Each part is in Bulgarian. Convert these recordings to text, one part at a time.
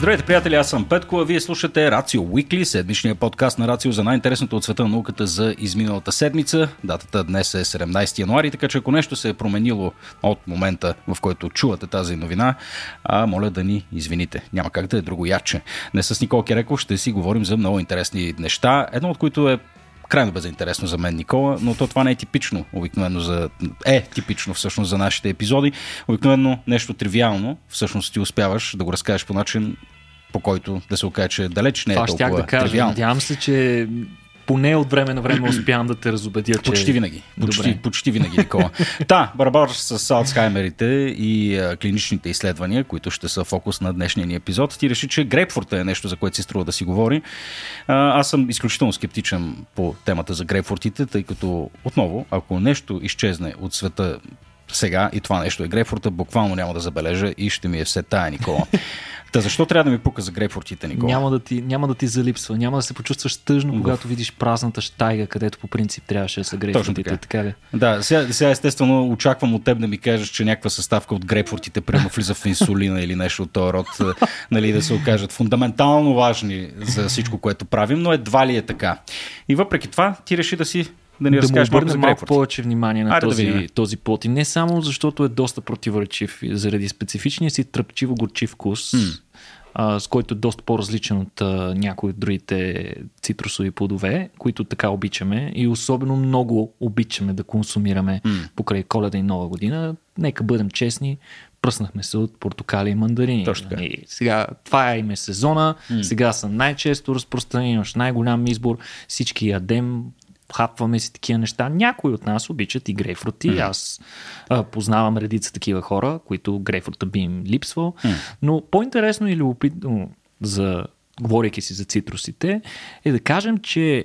Здравейте, приятели, аз съм Петко, а вие слушате Рацио Уикли, седмичния подкаст на Рацио за най-интересното от света на науката за изминалата седмица. Датата днес е 17 януари, така че ако нещо се е променило от момента, в който чувате тази новина, а, моля да ни извините. Няма как да е друго яче. Днес с Никол Кереков ще си говорим за много интересни неща, едно от които е крайно безинтересно за мен, Никола, но то това не е типично, обикновено за... Е типично всъщност за нашите епизоди. Обикновено нещо тривиално, всъщност ти успяваш да го разкажеш по начин, по който да се окаже, че далеч не е Това толкова щях да кажа. тривиално. Надявам се, че поне от време на време успявам да те разобедя, че... Почти винаги. Почти, Добре. почти винаги, Никола. Та, барабар с Алцхаймерите и а, клиничните изследвания, които ще са фокус на днешния ни епизод. Ти реши, че грейпфурта е нещо, за което си струва да си говори. А, аз съм изключително скептичен по темата за грейпфуртите, тъй като отново, ако нещо изчезне от света сега и това нещо е грейпфурта, буквално няма да забележа и ще ми е все тая, Никола. Та защо трябва да ми пука за грейпфуртите, Никола? Няма да, ти, няма да ти залипсва, няма да се почувстваш тъжно, когато видиш празната щайга, където по принцип трябваше да са грейпфрутите. така. така ли? Да, сега, сега естествено очаквам от теб да ми кажеш, че някаква съставка от грейпфрутите прямо влиза в инсулина или нещо от този род, е, нали, да се окажат фундаментално важни за всичко, което правим, но едва ли е така. И въпреки това, ти реши да си да ни Да разкажеш малко за малко повече внимание на да този, видим. този плод. И не само защото е доста противоречив, заради специфичния си тръпчиво-горчив вкус, а, с който е доста по-различен от а, някои от другите цитрусови плодове, които така обичаме и особено много обичаме да консумираме покрай коледа и нова година. Нека бъдем честни, пръснахме се от портокали и мандарини. Точно така. И сега, това е име сезона, сега са най-често разпространени, имаш най-голям избор, всички ядем, хапваме си такива неща. Някои от нас обичат и грейпфрути. Аз а, познавам редица такива хора, които грейпфрута би им липсвал. Но по-интересно и любопитно за говорейки си за цитрусите, е да кажем, че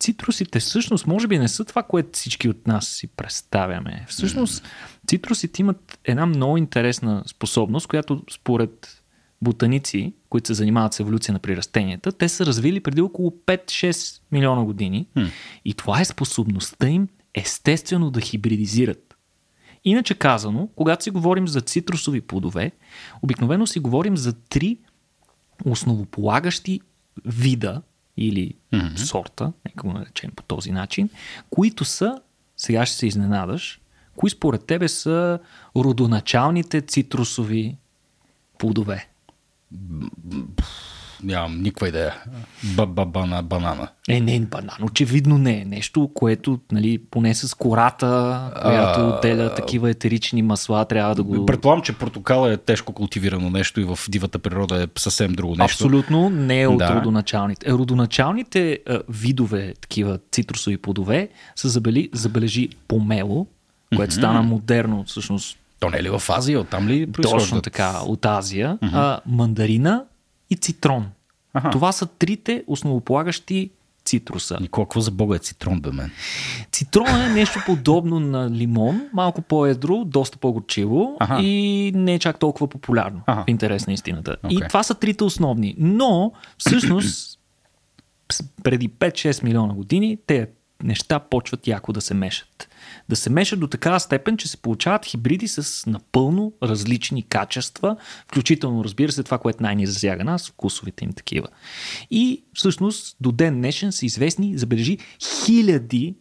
цитрусите всъщност може би не са това, което всички от нас си представяме. Всъщност цитрусите имат една много интересна способност, която според ботаници, които се занимават с еволюция на прирастенията, те са развили преди около 5-6 милиона години. И това е способността им естествено да хибридизират. Иначе казано, когато си говорим за цитрусови плодове, обикновено си говорим за три основополагащи вида или mm-hmm. сорта, нека го наречем по този начин, които са, сега ще се изненадаш, кои според тебе са родоначалните цитрусови плодове? Нямам никаква идея. Ба-ба-бана, банана. Е, не, банан, очевидно не е. Нещо, което, нали, поне с кората, която отделя такива етерични масла, трябва да го... Предполагам, че портокала е тежко култивирано нещо и в дивата природа е съвсем друго нещо. Абсолютно не е от Да. родоначалните. Е, Родоначалните а, видове, такива цитрусови плодове, са забели, забележи помело, което стана модерно, всъщност То не е ли в Азия? Оттам ли точно произхождат? така, от Азия, а, мандарина и цитрон. Аха. Това са трите основополагащи цитруса. Никола, какво за бога е цитрон, бе мен? Цитрон е нещо подобно на лимон, малко по-едро, доста по-горчиво Аха. и не е чак толкова популярно, Аха. в интерес на истината. И Окей. това са трите основни. Но, всъщност, преди 5-6 милиона години, те неща почват яко да се мешат. Да се мешат до такава степен, че се получават хибриди с напълно различни качества, включително, разбира се, това, което най-ни засяга нас, вкусовите им такива. И всъщност до ден днешен са известни, забележи, хиляди,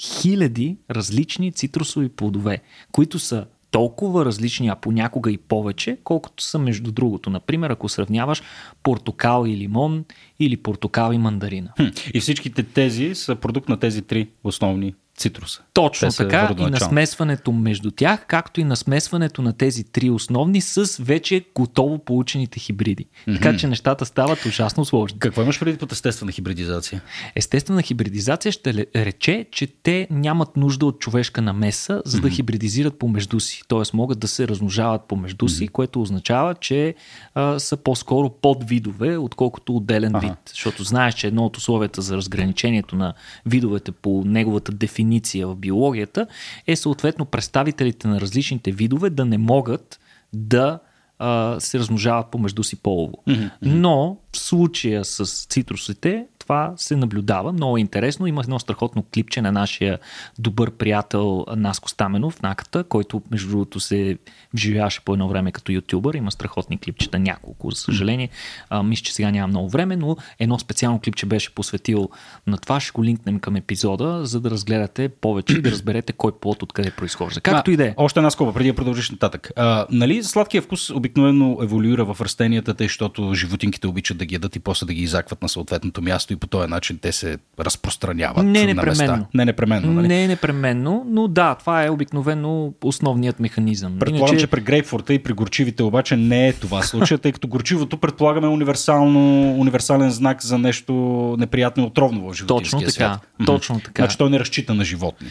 хиляди различни цитрусови плодове, които са толкова различни, а понякога и повече, колкото са между другото. Например, ако сравняваш портокал и лимон или портокал и мандарина. Хм. И всичките тези са продукт на тези три основни цитруса. Точно Те така и на смесването между тях, както и на смесването на тези три основни с вече готово получените хибриди. Така че нещата стават ужасно сложни. Какво имаш преди под естествена хибридизация? Естествена хибридизация ще рече, че те нямат нужда от човешка намеса, за да хибридизират помежду си. Тоест могат да се размножават помежду си, което означава, че а, са по-скоро подвидове, отколкото отделен вид. Защото знаеш, че едно от условията за разграничението на видовете по неговата дефиниция в биологията е съответно представителите на различните видове да не могат да а, се размножават помежду си полово. Но в случая с цитрусите, Това се наблюдава, много е интересно. Има едно страхотно клипче на нашия добър приятел Наско Стаменов, Наката, който между другото се вживяваше по едно време като ютубър. Има страхотни клипчета, няколко, за съжаление. А, мисля, че сега няма много време, но едно специално клипче беше посветил на това. Ще го линкнем към епизода, за да разгледате повече и да разберете кой плод откъде произхожда. Както и да е. Още една скоба, преди да продължиш нататък. А, нали сладкия вкус обикновено еволюира в растенията, тъй, защото животинките обичат да ги ядат и после да ги изакват на съответното място и по този начин те се разпространяват Не на места. Не непременно. Нали? Не непременно, но да, това е обикновено основният механизъм. Предполагам, че при грейпфурта и при горчивите обаче не е това случай, тъй като горчивото предполагаме универсално, универсален знак за нещо неприятно и отровно в животинския Точно така, свят. Точно така. Значи той не разчита на животни.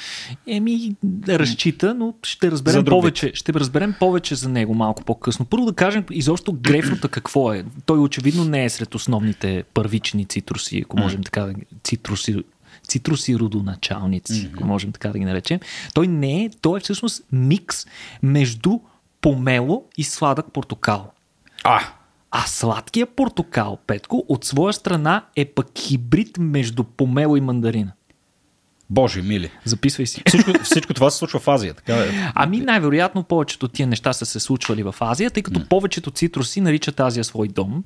Еми, разчита, но ще разберем повече, ще разберем повече за него малко по-късно. Първо да кажем изобщо грейпфрута какво е. Той очевидно не е сред основните първични цитруси, ако можем така да цитруси, цитруси родоначалници, ако можем така да ги наречем. Той не е, той е всъщност микс между помело и сладък портокал. А, А сладкия портокал, Петко, от своя страна е пък хибрид между помело и мандарина. Боже мили. Записвай си. Всичко, всичко това се случва в Азия. Така е. Ами най-вероятно повечето от тия неща са се случвали в Азия, тъй като повечето цитруси наричат Азия свой дом.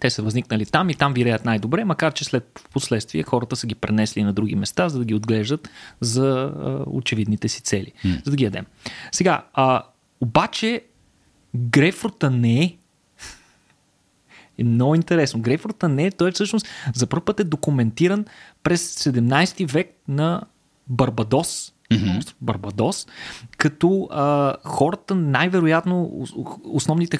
Те са възникнали там и там виреят най-добре, макар че след последствие хората са ги пренесли на други места, за да ги отглеждат за а, очевидните си цели, за да ги ядем. Сега, а, обаче грейпфрута не е е много интересно. Грейпфрута не е, той всъщност за първ път е документиран през 17 век на Барбадос. Mm-hmm. Барбадос, като а, хората най-вероятно ос- основните,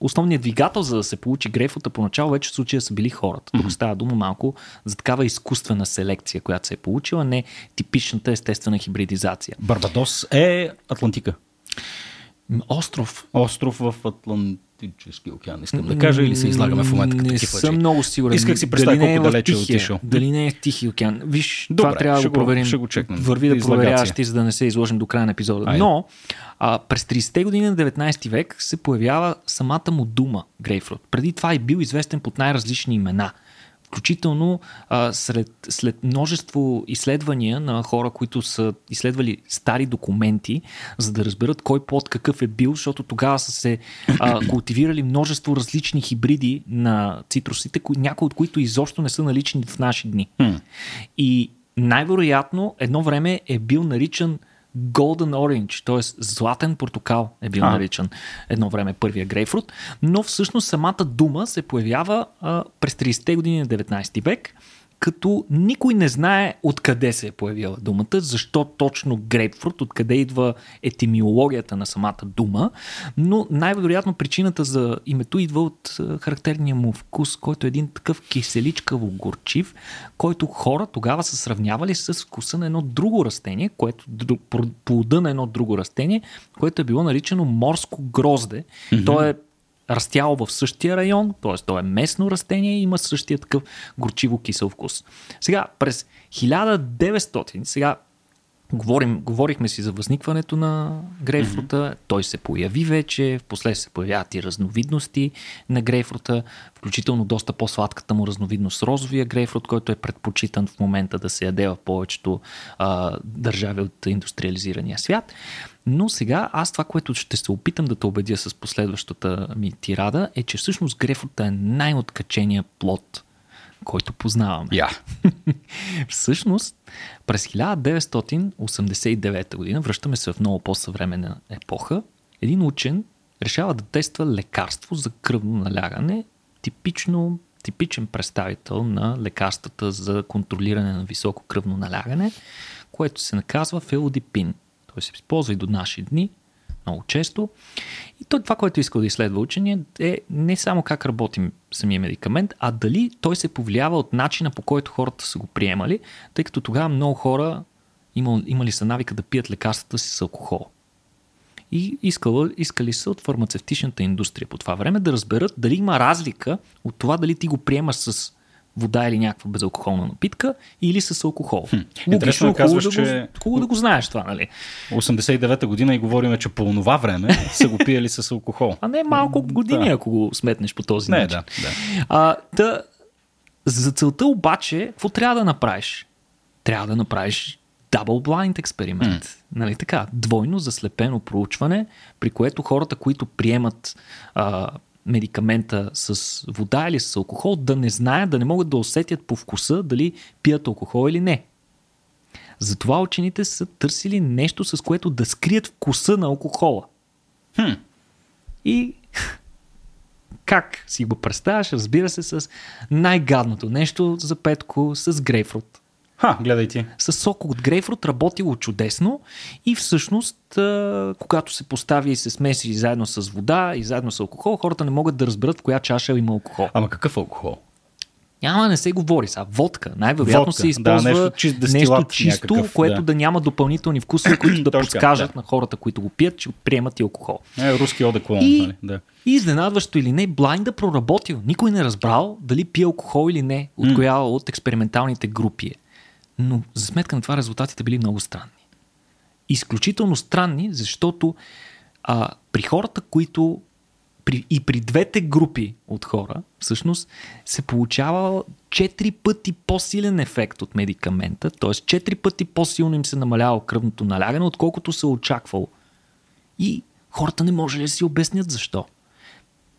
основният двигател за да се получи грейпфрута поначало вече в случая са били хората. Тук става дума малко за такава изкуствена селекция, която се е получила, не типичната естествена хибридизация. Барбадос е Атлантика. Остров. Остров в Атлантически океан, искам да кажа, или се излагаме в момента като Не такива съм много сигурен. Исках си представя Дали не колко в далече е отишъл. Дали не е в Тихи океан. Виж, Добре, това трябва да го- проверим. ще го чекнем. Върви да Излагация. проверяваш ти, за да не се изложим до края на епизода. Айде. Но а, през 30-те години на 19 век се появява самата му дума грейпфрут. Преди това е бил известен под най-различни имена. Включително а, сред, след множество изследвания на хора, които са изследвали стари документи, за да разберат кой плод какъв е бил, защото тогава са се а, култивирали множество различни хибриди на цитрусите, кои, някои от които изобщо не са налични в наши дни. И най-вероятно едно време е бил наричан Golden Orange, т.е. златен портокал е бил А. наричан едно време първия грейпфрут, но всъщност самата дума се появява а, през 30-те години на 19 век, като никой не знае откъде се е появила думата, защо точно грейпфрут, откъде идва етимиологията на самата дума, но най-вероятно причината за името идва от а, характерния му вкус, който е един такъв киселичкаво горчив, който хора тогава са сравнявали с вкуса на едно друго растение, което плода на едно друго растение, което е било наричано морско грозде. Mm-hmm. То е растяло в същия район, т.е. то е местно растение и има същия такъв горчиво-кисел вкус. Сега, през 1900, сега Говорим, говорихме си за възникването на грейпфрута, mm-hmm. той се появи вече, последствие се появяват и разновидности на грейпфрута, включително доста по-сладката му разновидност розовия грейпфрут, който е предпочитан в момента да се яде в повечето а, държави от индустриализирания свят. Но сега аз това, което ще се опитам да те убедя с последващата ми тирада, е, че всъщност грейпфрута е най-откачения плод, който познаваме. Я. Всъщност, през 1989 година, връщаме се в много по-съвременна епоха, един учен решава да тества лекарство за кръвно налягане, типично, типичен представител на лекарствата за контролиране на високо кръвно налягане, което се наказва фелодипин. Той се използва и до наши дни, много често. И той, това, което искал да изследва учения е не само как работим самия медикамент, а дали той се повлиява от начина по който хората са го приемали, тъй като тогава много хора имал, имали са навика да пият лекарствата си с алкохол. И искала, искали са от фармацевтичната индустрия по това време да разберат дали има разлика от това дали ти го приемаш с вода или някаква безалкохолна напитка или с алкохол. Хм. Е, казваш, да че- го, хубаво да го знаеш това, нали? 89-та година и говорим, че по това време са го пиели с алкохол. А не малко години, Да. ако го сметнеш по този Не, начин. да, да. А, да, За целта обаче, какво трябва да направиш? Трябва да направиш double blind експеримент. Mm. Нали така? Двойно заслепено проучване, при което хората, които приемат а, медикамента с вода или с алкохол, да не знаят, да не могат да усетят по вкуса дали пият алкохол или не. Затова учените са търсили нещо, с което да скрият вкуса на алкохола. Хм. И как си го представяш? Разбира се, с най-гадното нещо за Петко, с грейпфрут. Ха, гледай ти. С сок от грейпфрут работило чудесно и всъщност, когато се постави и се смеси заедно с вода и заедно с алкохол, хората не могат да разберат в коя чаша има алкохол. Ама какъв алкохол? Няма, не се говори сега. Водка. Най-вероятно Водка, се използва да, нещо чист нещо чисто, някакъв, което да. да. няма допълнителни вкусове, които да Точно така, подскажат да. на хората, които го пият, че приемат и алкохол. Е, руски одеколон, И- нали? Да. И изненадващо или не, блайнда проработил. Никой не разбрал дали пие алкохол или не, от М. коя от експерименталните групи е. Но за сметка на това резултатите били много странни. Изключително странни, защото а, при хората, които при, и при двете групи от хора, всъщност, се получава 4 пъти по-силен ефект от медикамента, т.е. 4 пъти по-силно им се намалява кръвното налягане, отколкото се е очаквало. И хората не може да си обяснят защо.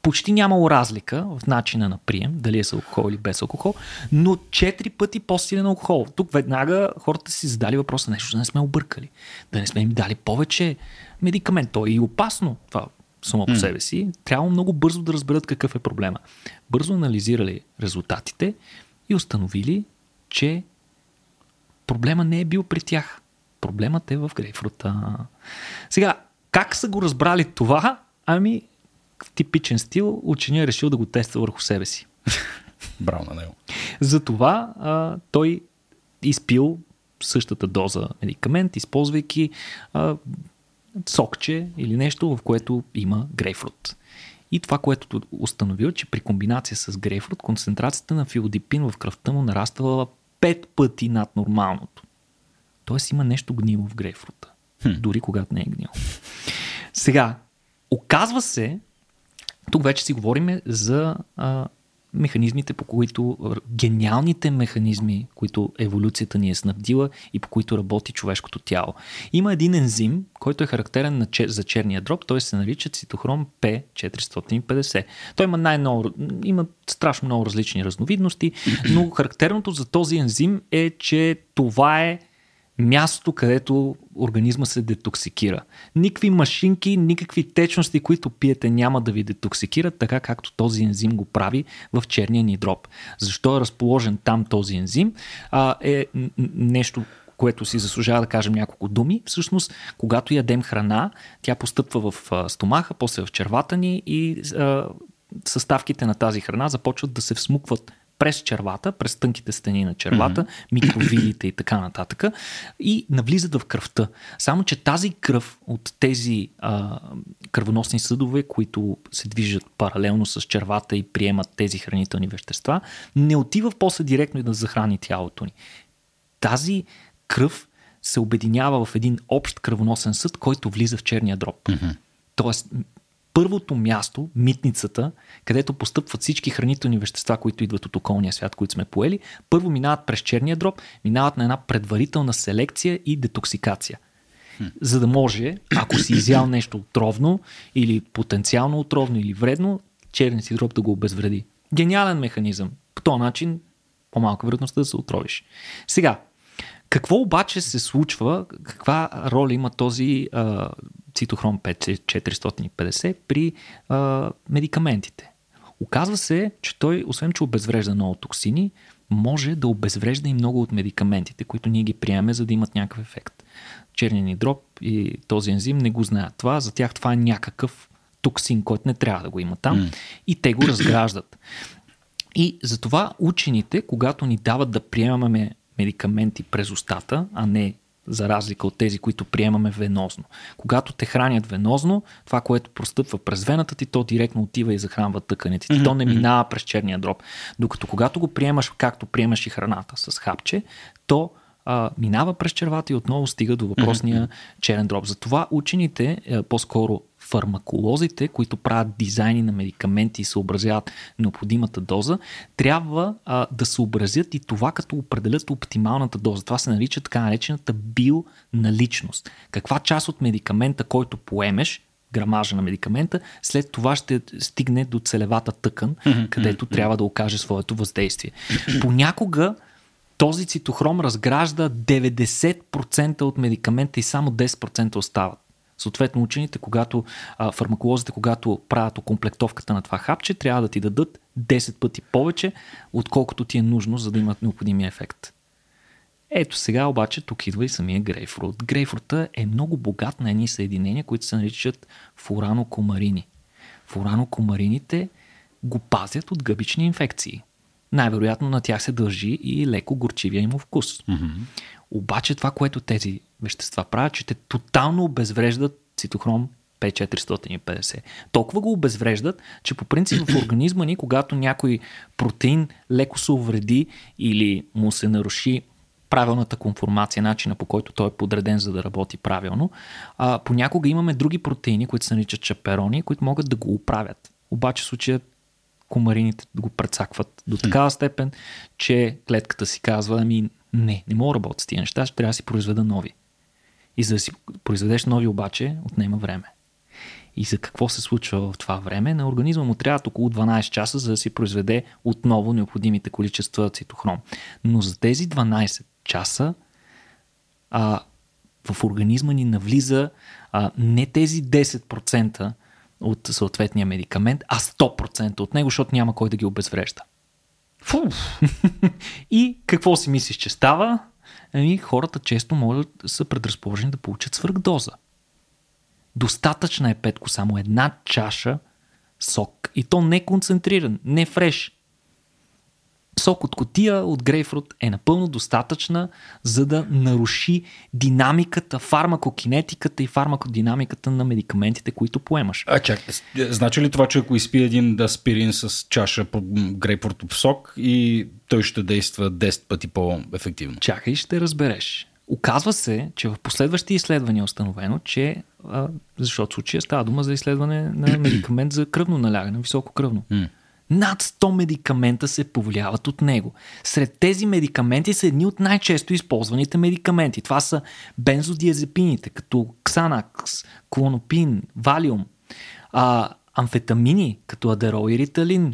Почти нямало разлика в начина на прием, дали е с алкохол или без алкохол, но 4 пъти по-силен алкохол. Тук веднага хората си задали въпроса нещо, да не сме объркали. Да не сме им дали повече медикамент. То е и опасно това само по себе си. Трябва много бързо да разберат какъв е проблема. Бързо анализирали резултатите и установили, че проблема не е бил при тях. Проблемът е в грейпфрута. Сега, как са го разбрали това? Ами, типичен стил, учения е решил да го тества върху себе си. Браво на него. Затова а, той изпил същата доза медикамент, използвайки а, сокче или нещо, в което има грейпфрут. И това, което установил, че при комбинация с грейпфрут, концентрацията на филодипин в кръвта му нараствала 5 пъти над нормалното. Тоест има нещо гнило в грейпфрута. Хм. Дори когато не е гнило. Сега, оказва се, тук вече си говорим за а, механизмите, по които гениалните механизми, които еволюцията ни е снабдила и по които работи човешкото тяло. Има един ензим, който е характерен на, за черния дроб, той се нарича цитохром P450. Той има най-много, има страшно много различни разновидности, но характерното за този ензим е, че това е място, където организма се детоксикира. Никакви машинки, никакви течности, които пиете, няма да ви детоксикират, така както този ензим го прави в черния ни дроб. Защо е разположен там този ензим? А, е нещо, което си заслужава да кажем няколко думи. Всъщност, когато ядем храна, тя постъпва в стомаха, после в червата ни и а, съставките на тази храна започват да се всмукват през червата, през тънките стени на червата, mm-hmm. микровилите и така нататък, и навлизат в кръвта. Само, че тази кръв от тези а, кръвоносни съдове, които се движат паралелно с червата и приемат тези хранителни вещества, не отива после директно и да захрани тялото ни. Тази кръв се обединява в един общ кръвоносен съд, който влиза в черния дроб. Mm-hmm. Тоест, първото място, митницата, където постъпват всички хранителни вещества, които идват от околния свят, които сме поели, първо минават през черния дроб, минават на една предварителна селекция и детоксикация. За да може, ако си изял нещо отровно или потенциално отровно или вредно, черният си дроб да го обезвреди. Гениален механизъм. По този начин по-малка вероятността да се отровиш. Сега, какво обаче се случва, каква роля има този а, цитохром 450 при а, медикаментите? Оказва се, че той, освен че обезврежда много токсини, може да обезврежда и много от медикаментите, които ние ги приемаме, за да имат някакъв ефект. Черния ни дроб и този ензим не го знаят това, за тях това е някакъв токсин, който не трябва да го има там М. и те го разграждат. И затова учените, когато ни дават да приемаме медикаменти през устата, а не за разлика от тези, които приемаме венозно. Когато те хранят венозно, това, което простъпва през вената ти, то директно отива и захранва тъканите ти. То не минава през черния дроб. Докато когато го приемаш, както приемаш и храната с хапче, то а, минава през червата и отново стига до въпросния черен дроб. Затова учените, а, по-скоро фармаколозите, които правят дизайни на медикаменти и съобразяват необходимата доза, трябва а, да съобразят и това като определят оптималната доза. Това се нарича така наречената бионаличност. Каква част от медикамента, който поемеш, грамажа на медикамента, след това ще стигне до целевата тъкан, където трябва да окаже своето въздействие. Понякога този цитохром разгражда 90% от медикамента и само 10% остават. Съответно, учените, когато а, фармаколозите, когато правят окомплектовката на това хапче, трябва да ти дадат 10 пъти повече, отколкото ти е нужно, за да имат необходимия ефект. Ето сега обаче тук идва и самия грейпфрут. Грейпфрута е много богат на едни съединения, които се наричат фуранокомарини. Фуранокомарините го пазят от гъбични инфекции. Най-вероятно на тях се дължи и леко горчивия им вкус. Mm-hmm. Обаче това, което тези вещества правят, че те тотално обезвреждат цитохром P450. Толкова го обезвреждат, че по принцип в организма ни, когато някой протеин леко се увреди или му се наруши правилната конформация, начина по който той е подреден за да работи правилно, а, понякога имаме други протеини, които се наричат чаперони, които могат да го оправят. Обаче в случая комарините го прецакват до такава степен, че клетката си казва, ами не, не мога да работя с тия неща, ще трябва да си произведа нови. И за да си произведеш нови обаче, отнема време. И за какво се случва в това време? На организма му трябва около 12 часа, за да си произведе отново необходимите количества цитохром. Но за тези 12 часа а, в организма ни навлиза а, не тези 10% от съответния медикамент, а 100% от него, защото няма кой да ги обезврежда. Фу. и какво си мислиш, че става? Ами, хората често могат са предразположени да получат свръхдоза. Достатъчна е петко само една чаша сок. И то не концентриран, не фреш сок от котия от грейпфрут е напълно достатъчна, за да наруши динамиката, фармакокинетиката и фармакодинамиката на медикаментите, които поемаш. А чак, значи ли това, че ако изпие един аспирин с чаша по грейпфрутов сок и той ще действа 10 пъти по-ефективно? Чакай, ще разбереш. Оказва се, че в последващи изследвания е установено, че защото в случая става дума за изследване на медикамент за кръвно налягане, високо кръвно. Над 100 медикамента се повлияват от него. Сред тези медикаменти са едни от най-често използваните медикаменти. Това са бензодиазепините, като Xanax, клонопин, валиум, а, амфетамини, като адерол и риталин,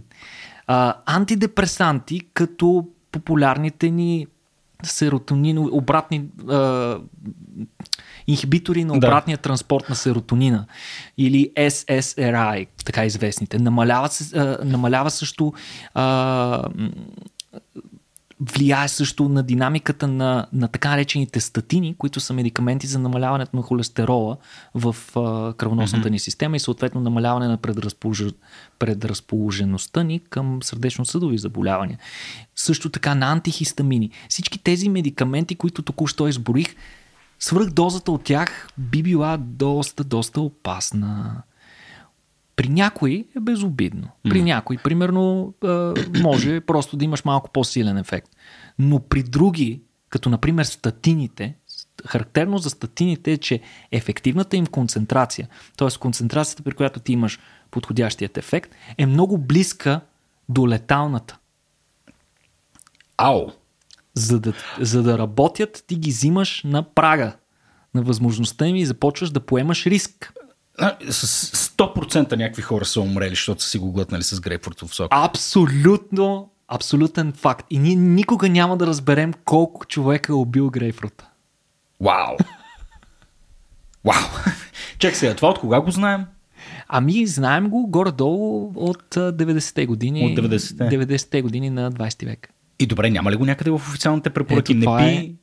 а, антидепресанти, като популярните ни серотонин, обратни а, инхибитори на обратния да. транспорт на серотонина или SSRI, така известните. Намалява, се, а, намалява също а, влияе също на динамиката на, на така наречените статини, които са медикаменти за намаляването на холестерола в а, кръвоносната mm-hmm. ни система и съответно намаляване на предразполож... предразположеността ни към сърдечно-съдови заболявания. Също така на антихистамини. Всички тези медикаменти, които току-що изборих, свръхдозата от тях би била доста, доста опасна. При някои е безобидно. При някои, примерно, може просто да имаш малко по-силен ефект. Но при други, като например статините, характерно за статините е, че ефективната им концентрация, т.е. концентрацията, при която ти имаш подходящият ефект, е много близка до леталната. Ау! За да, за да работят, ти ги взимаш на прага на възможността им и започваш да поемаш риск. С 100% някакви хора са умрели, защото са си го глътнали с грейпфрутов сок. Абсолютно, абсолютен факт. И ние никога няма да разберем колко човека е убил грейпфрута. Вау! Вау! Чек сега, това от кога го знаем? Ами, знаем го горе-долу от 90-те години. От 90-те. 90-те години на 20 век. И добре, няма ли го някъде в официалните препоръки? Ето, Не пи е...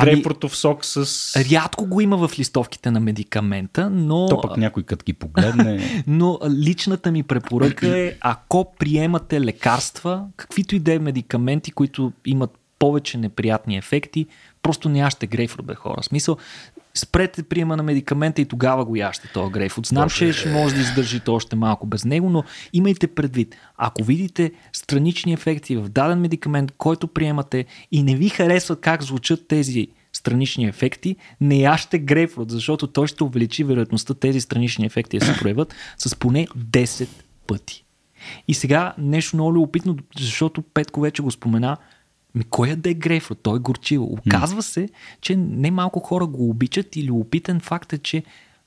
грейпфрутов сок с... Рядко го има в листовките на медикамента, но... То пък някой като ги погледне... но личната ми препоръка е, ако приемате лекарства, каквито и да е медикаменти, които имат повече неприятни ефекти, просто нямаше грейпфрут, бе хора. Смисъл, спрете приема на медикамента и тогава го яще този грейпфрут. Знам, че ще може да издържите още малко без него, но имайте предвид, ако видите странични ефекти в даден медикамент, който приемате и не ви харесва как звучат тези странични ефекти, не яще грейпфрут, защото той ще увеличи вероятността тези странични ефекти да се проявят с поне 10 пъти. И сега нещо много любопитно, защото Петко вече го спомена, ми кой да е грейпфрут? Той е горчиво. Оказва се, че не малко хора го обичат и любопитен факт е, че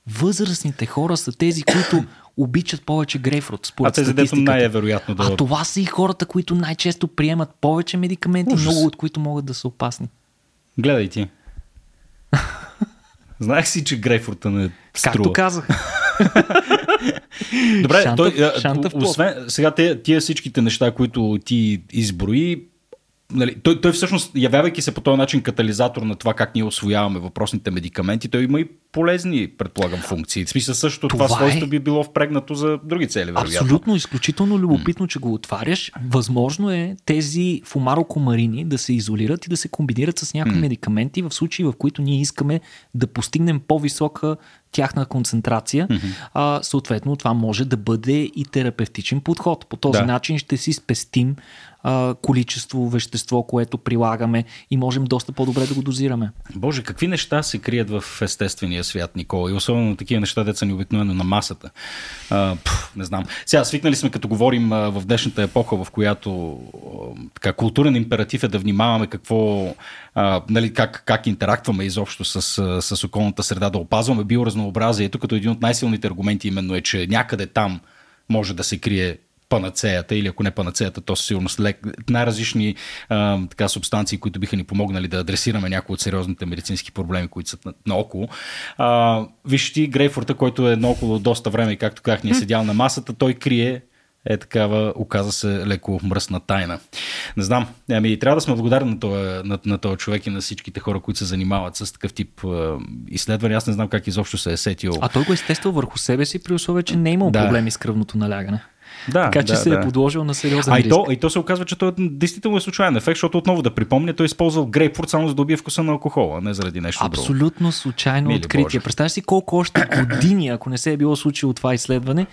възрастните хора са тези, които обичат повече грейпфрут. Според а тези, дето най-вероятно да... А това са и хората, които най-често приемат повече медикаменти, Ужас. много от които могат да са опасни. Гледай ти. Знаех си, че грейпфрута не струва. Както казах. Добре, шанта, той, шанта освен, сега тия всичките неща, които ти изброи, нали, той, той всъщност, явявайки се по този начин катализатор на това как ние освояваме въпросните медикаменти, той има и полезни, предполагам, функции. В смисъл също това, това свойство е... би било впрегнато за други цели. Вероятно. Абсолютно, изключително любопитно, че го отваряш. Възможно е тези фумарокомарини да се изолират и да се комбинират с някои mm. медикаменти в случаи, в които ние искаме да постигнем по-висока тяхна концентрация, mm-hmm. а, съответно това може да бъде и терапевтичен подход. По този да. начин ще си спестим количество вещество, което прилагаме и можем доста по-добре да го дозираме. Боже, какви неща се крият в естествения свят, Никола? И особено такива неща, деца ни обикновено на масата. А, пъл, не знам. Сега свикнали сме, като говорим а, в днешната епоха, в която а, така, културен императив е да внимаваме какво, а, нали, как, как интерактваме изобщо с, с околната среда, да опазваме биоразнообразието, като един от най-силните аргументи именно е, че някъде там може да се крие панацеята, или ако не панацеята, то със сигурност лек, най-различни а, така, субстанции, които биха ни помогнали да адресираме някои от сериозните медицински проблеми, които са наоколо. А, виж ти Грейфорта, който е наоколо доста време както казах, ни е седял на масата, той крие е такава, оказа се леко мръсна тайна. Не знам, ами трябва да сме благодарни на този, на, на този човек и на всичките хора, които се занимават с такъв тип е, изследвания. Аз не знам как изобщо се е сетил. А той го е естествал върху себе си при условие, че не е имал да. проблеми с кръвното налягане. Да, така че да, се да. е подложил на сериозен а риск. И то, и то се оказва, че той действително е случайен ефект, защото отново да припомня, той е използвал грейпфрут само за да убие вкуса на алкохола, не заради нещо Абсолютно друго. случайно Мили откритие. Представяш си колко още години, ако не се е било случило това изследване,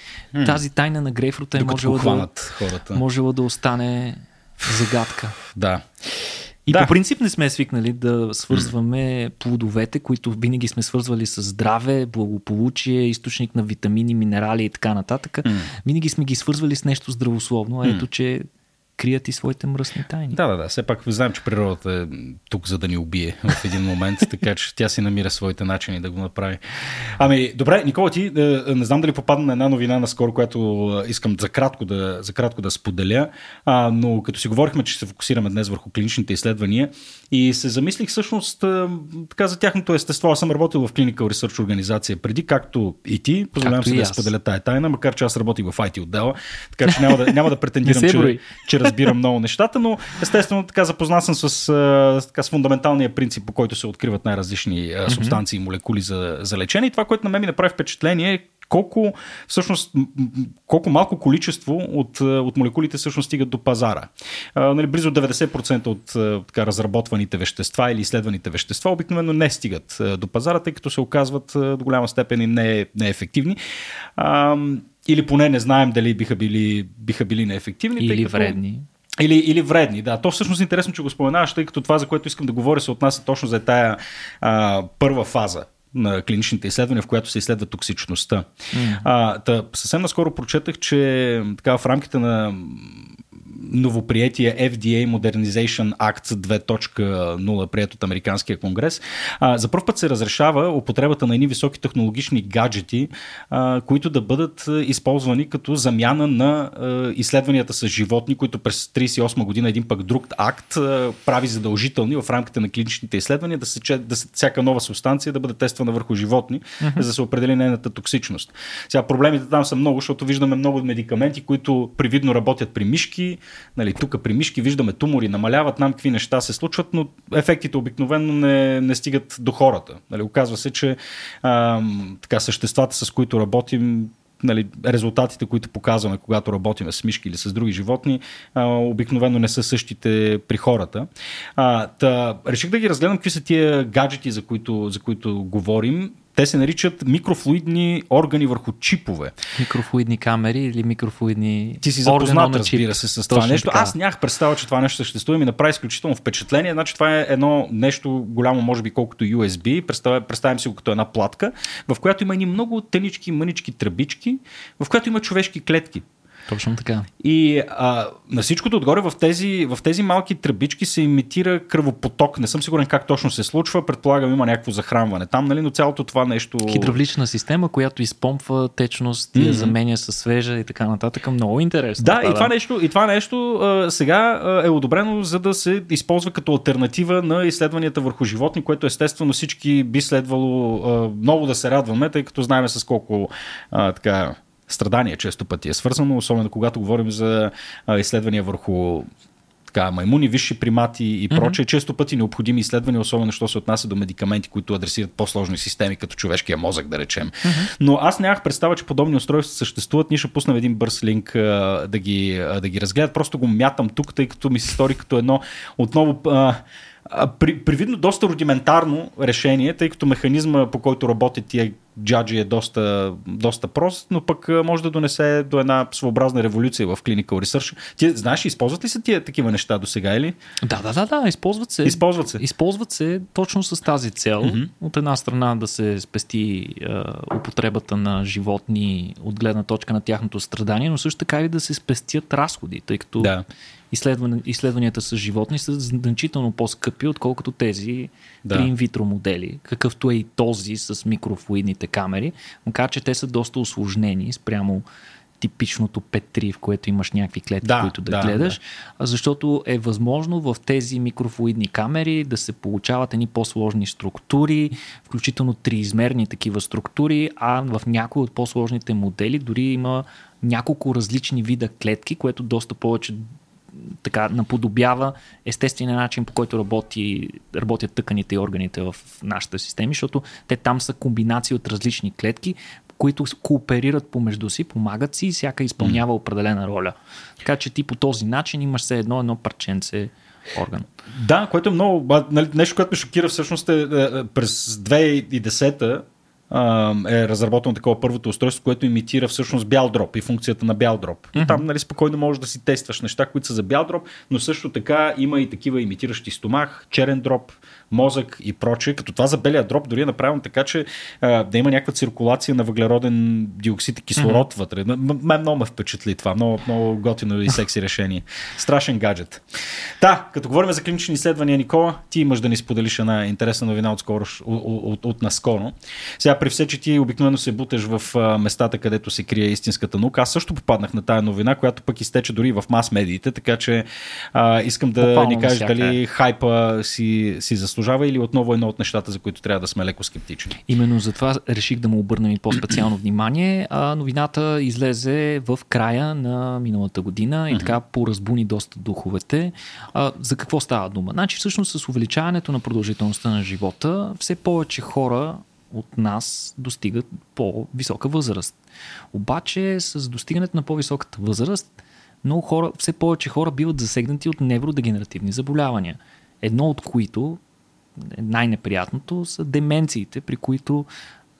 тази тайна на грейпфрута е можела да, можела да остане загадка. да. И да. по принцип не сме свикнали да свързваме плодовете, които винаги сме свързвали с здраве, благополучие, източник на витамини, минерали и така нататък. Винаги сме ги свързвали с нещо здравословно. А ето, че крият и своите мръсни тайни. Да, да, да. Все пак знаем, че природата е тук за да ни убие в един момент, така че тя си намира своите начини да го направи. Ами, добре, Никола, ти е, не знам дали попадна на една новина наскоро, която е, искам за кратко да, за кратко да споделя, а, но като си говорихме, че се фокусираме днес върху клиничните изследвания и се замислих всъщност така за тяхното естество. Аз съм работил в Clinical Research организация преди, както и ти. Позволявам се да споделя тая тайна, макар че аз работих в IT отдела, така че няма да, няма да претендирам, че, че разбирам много нещата, но естествено така запознат съм с, така, с фундаменталния принцип, по който се откриват най-различни субстанции и молекули за, за лечение. И това, което на мен ми направи впечатление е колко, всъщност, колко малко количество от, от молекулите всъщност стигат до пазара. А, нали, близо 90% от така, разработваните вещества или изследваните вещества обикновено не стигат до пазара, тъй като се оказват до голяма степен и не, неефективни. А, или поне не знаем дали биха били, биха били неефективни. Или като... вредни. Или, или вредни, да. То всъщност е интересно, че го споменаваш, тъй като това, за което искам да говоря, се отнася точно за тая а, първа фаза на клиничните изследвания, в която се изследва токсичността. Mm. А, та, съвсем наскоро прочетах, че така, в рамките на новоприятия FDA Modernization Act 2.0, прият от Американския конгрес, а, за първ път се разрешава употребата на едни високи технологични гаджети, а, които да бъдат използвани като замяна на а, изследванията с животни, които през 38 година един пък друг акт а, прави задължителни в рамките на клиничните изследвания да се, да се всяка нова субстанция да бъде тествана върху животни, uh-huh. за да се определи нейната токсичност. Сега проблемите там са много, защото виждаме много медикаменти, които привидно работят при мишки, Нали, тук при мишки виждаме тумори, намаляват нам какви неща се случват, но ефектите обикновено не, не стигат до хората. Нали, оказва се, че а, така, съществата, с които работим, нали, резултатите, които показваме, когато работим с мишки или с други животни, а, обикновено не са същите при хората. А, та, реших да ги разгледам какви са тия гаджети, за които, за които говорим те се наричат микрофлуидни органи върху чипове. Микрофлуидни камери или микрофлуидни Ти си запознат, разбира се, с това нещо. Така. Аз нямах представа, че това нещо съществува и ми направи изключително впечатление. Значи това е едно нещо голямо, може би колкото USB. Представя, представям си го като една платка, в която има и много тенички, мънички тръбички, в която има човешки клетки. Точно така. И а, на всичкото отгоре в тези, в тези малки тръбички се имитира кръвопоток. Не съм сигурен как точно се случва. Предполагам има някакво захранване там, нали? но цялото това нещо... Хидравлична система, която изпомпва течност, mm-hmm. я заменя с свежа и така нататък. Много интересно. Да, това, и, това да. нещо, и това нещо а, сега а, е одобрено за да се използва като альтернатива на изследванията върху животни, което естествено всички би следвало а, много да се радваме, тъй като знаем с колко а, така страдание често пъти е свързано, особено когато говорим за изследвания върху така, маймуни, висши примати и прочее. Mm-hmm. Често пъти необходими изследвания, особено що се отнася до медикаменти, които адресират по-сложни системи, като човешкия мозък, да речем. Mm-hmm. Но аз нямах представа, че подобни устройства съществуват. Ние ще пуснем един бърз линк да, ги, да ги разгледат. Просто го мятам тук, тъй като ми се стори като едно отново. А, при, привидно доста рудиментарно решение, тъй като механизма по който работят тия джаджи е доста, доста прост, но пък може да донесе до една своеобразна революция в Clinical Research. Ти знаеш, използват ли се тия такива неща до сега или? Да, да, да, да, използват се. Използват се. Използват се точно с тази цел. Mm-hmm. От една страна да се спести е, употребата на животни от гледна точка на тяхното страдание, но също така и да се спестят разходи, тъй като да изследван, изследванията с животни са значително по-скъпи, отколкото тези да. при инвитро модели, какъвто е и този с микрофлуидните камери, макар че те са доста осложнени спрямо типичното P3, в което имаш някакви клетки, да, които да, да гледаш, да. защото е възможно в тези микрофлуидни камери да се получават едни по-сложни структури, включително триизмерни такива структури, а в някои от по-сложните модели дори има няколко различни вида клетки, което доста повече така наподобява естествения начин, по който работи, работят тъканите и органите в нашата система, защото те там са комбинации от различни клетки, които кооперират помежду си, помагат си и всяка изпълнява определена роля. Така че ти по този начин имаш все едно едно парченце орган. Да, което е много. Нали, нещо, което ме шокира всъщност е, е, е през 2010 е разработено такова първото устройство, което имитира всъщност бял дроп и функцията на бял дроп. Mm-hmm. Там нали, спокойно можеш да си тестваш неща, които са за бял дроп, но също така има и такива имитиращи стомах, черен дроп, мозък и прочее. Като това за белия дроп дори е направено така, че а, да има някаква циркулация на въглероден диоксид и кислород mm-hmm. вътре. Мен много ме впечатли това. Много, много готино и секси решение. Страшен гаджет. Да, като говорим за клинични изследвания, Никола, ти имаш да ни споделиш една интересна новина от, скоро, от, от, от наскоро. Сега при все, че ти обикновено се бутеш в местата, където се крие истинската наука, аз също попаднах на тая новина, която пък изтече дори в мас-медиите, така че а, искам да Попално ни кажеш дали хайпа си, си заслужава или отново едно от нещата, за които трябва да сме леко скептични. Именно затова реших да му обърнем и по-специално внимание. А, новината излезе в края на миналата година и така поразбуни доста духовете. А, за какво става дума? Значи всъщност с увеличаването на продължителността на живота, все повече хора от нас достигат по-висока възраст. Обаче с достигането на по-високата възраст, много хора, все повече хора биват засегнати от невродегенеративни заболявания. Едно от които, най-неприятното, са деменциите, при които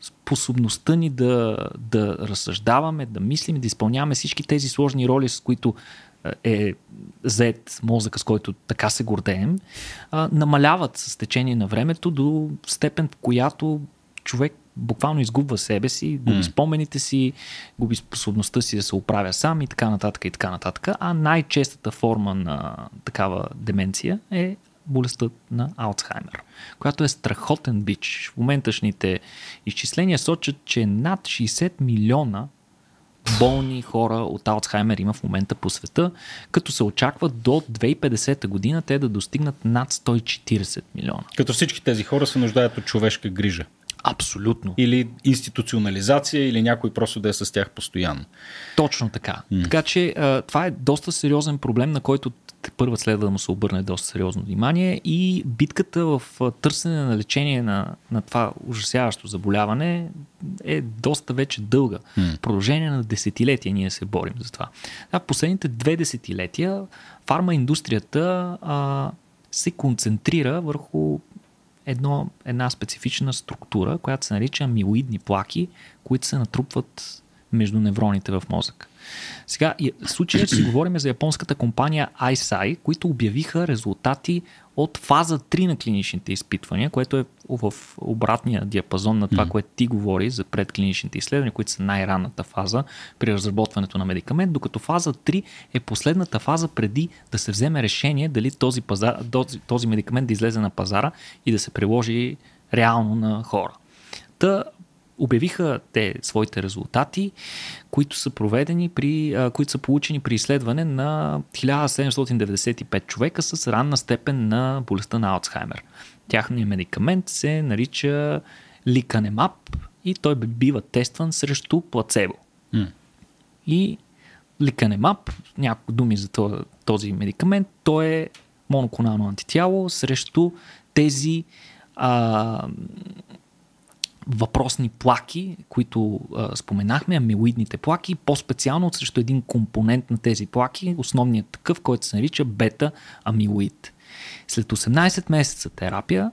способността ни да, да разсъждаваме, да мислим, да изпълняваме всички тези сложни роли, с които е зет мозъка, с който така се гордеем, намаляват с течение на времето до степен, в която човек буквално изгубва себе си, губи mm. спомените си, губи способността си да се оправя сам и така нататък и така нататък. А най-честата форма на такава деменция е болестта на Алцхаймер, която е страхотен бич. В моменташните изчисления сочат, че над 60 милиона болни хора от Алцхаймер има в момента по света, като се очаква до 2050 година те да достигнат над 140 милиона. Като всички тези хора се нуждаят от човешка грижа. Абсолютно. Или институционализация, или някой просто да е с тях постоянно. Точно така. Mm. Така че а, това е доста сериозен проблем, на който първа следва да му се обърне доста сериозно внимание и битката в търсене на лечение на, на това ужасяващо заболяване е доста вече дълга. В продължение на десетилетия ние се борим за това. А в последните две десетилетия фармаиндустрията а, се концентрира върху едно, една специфична структура, която се нарича милоидни плаки, които се натрупват между невроните в мозък. Сега, в случая си говорим за японската компания ISI, които обявиха резултати от фаза 3 на клиничните изпитвания, което е в обратния диапазон на това, което ти говори за предклиничните изследвания, които са най-ранната фаза при разработването на медикамент, докато фаза 3 е последната фаза преди да се вземе решение дали този, пазар, този, този медикамент да излезе на пазара и да се приложи реално на хора. Та обявиха те своите резултати, които са проведени при, а, които са получени при изследване на 1795 човека с ранна степен на болестта на Алцхаймер. Тяхният медикамент се нарича ликанемап и той бива тестван срещу плацебо. Mm. И ликанемап, няколко думи за този медикамент, той е моноклонално антитяло срещу тези а, въпросни плаки, които а, споменахме, амилоидните плаки, по-специално срещу един компонент на тези плаки, основният такъв, който се нарича бета-амилоид. След 18 месеца терапия,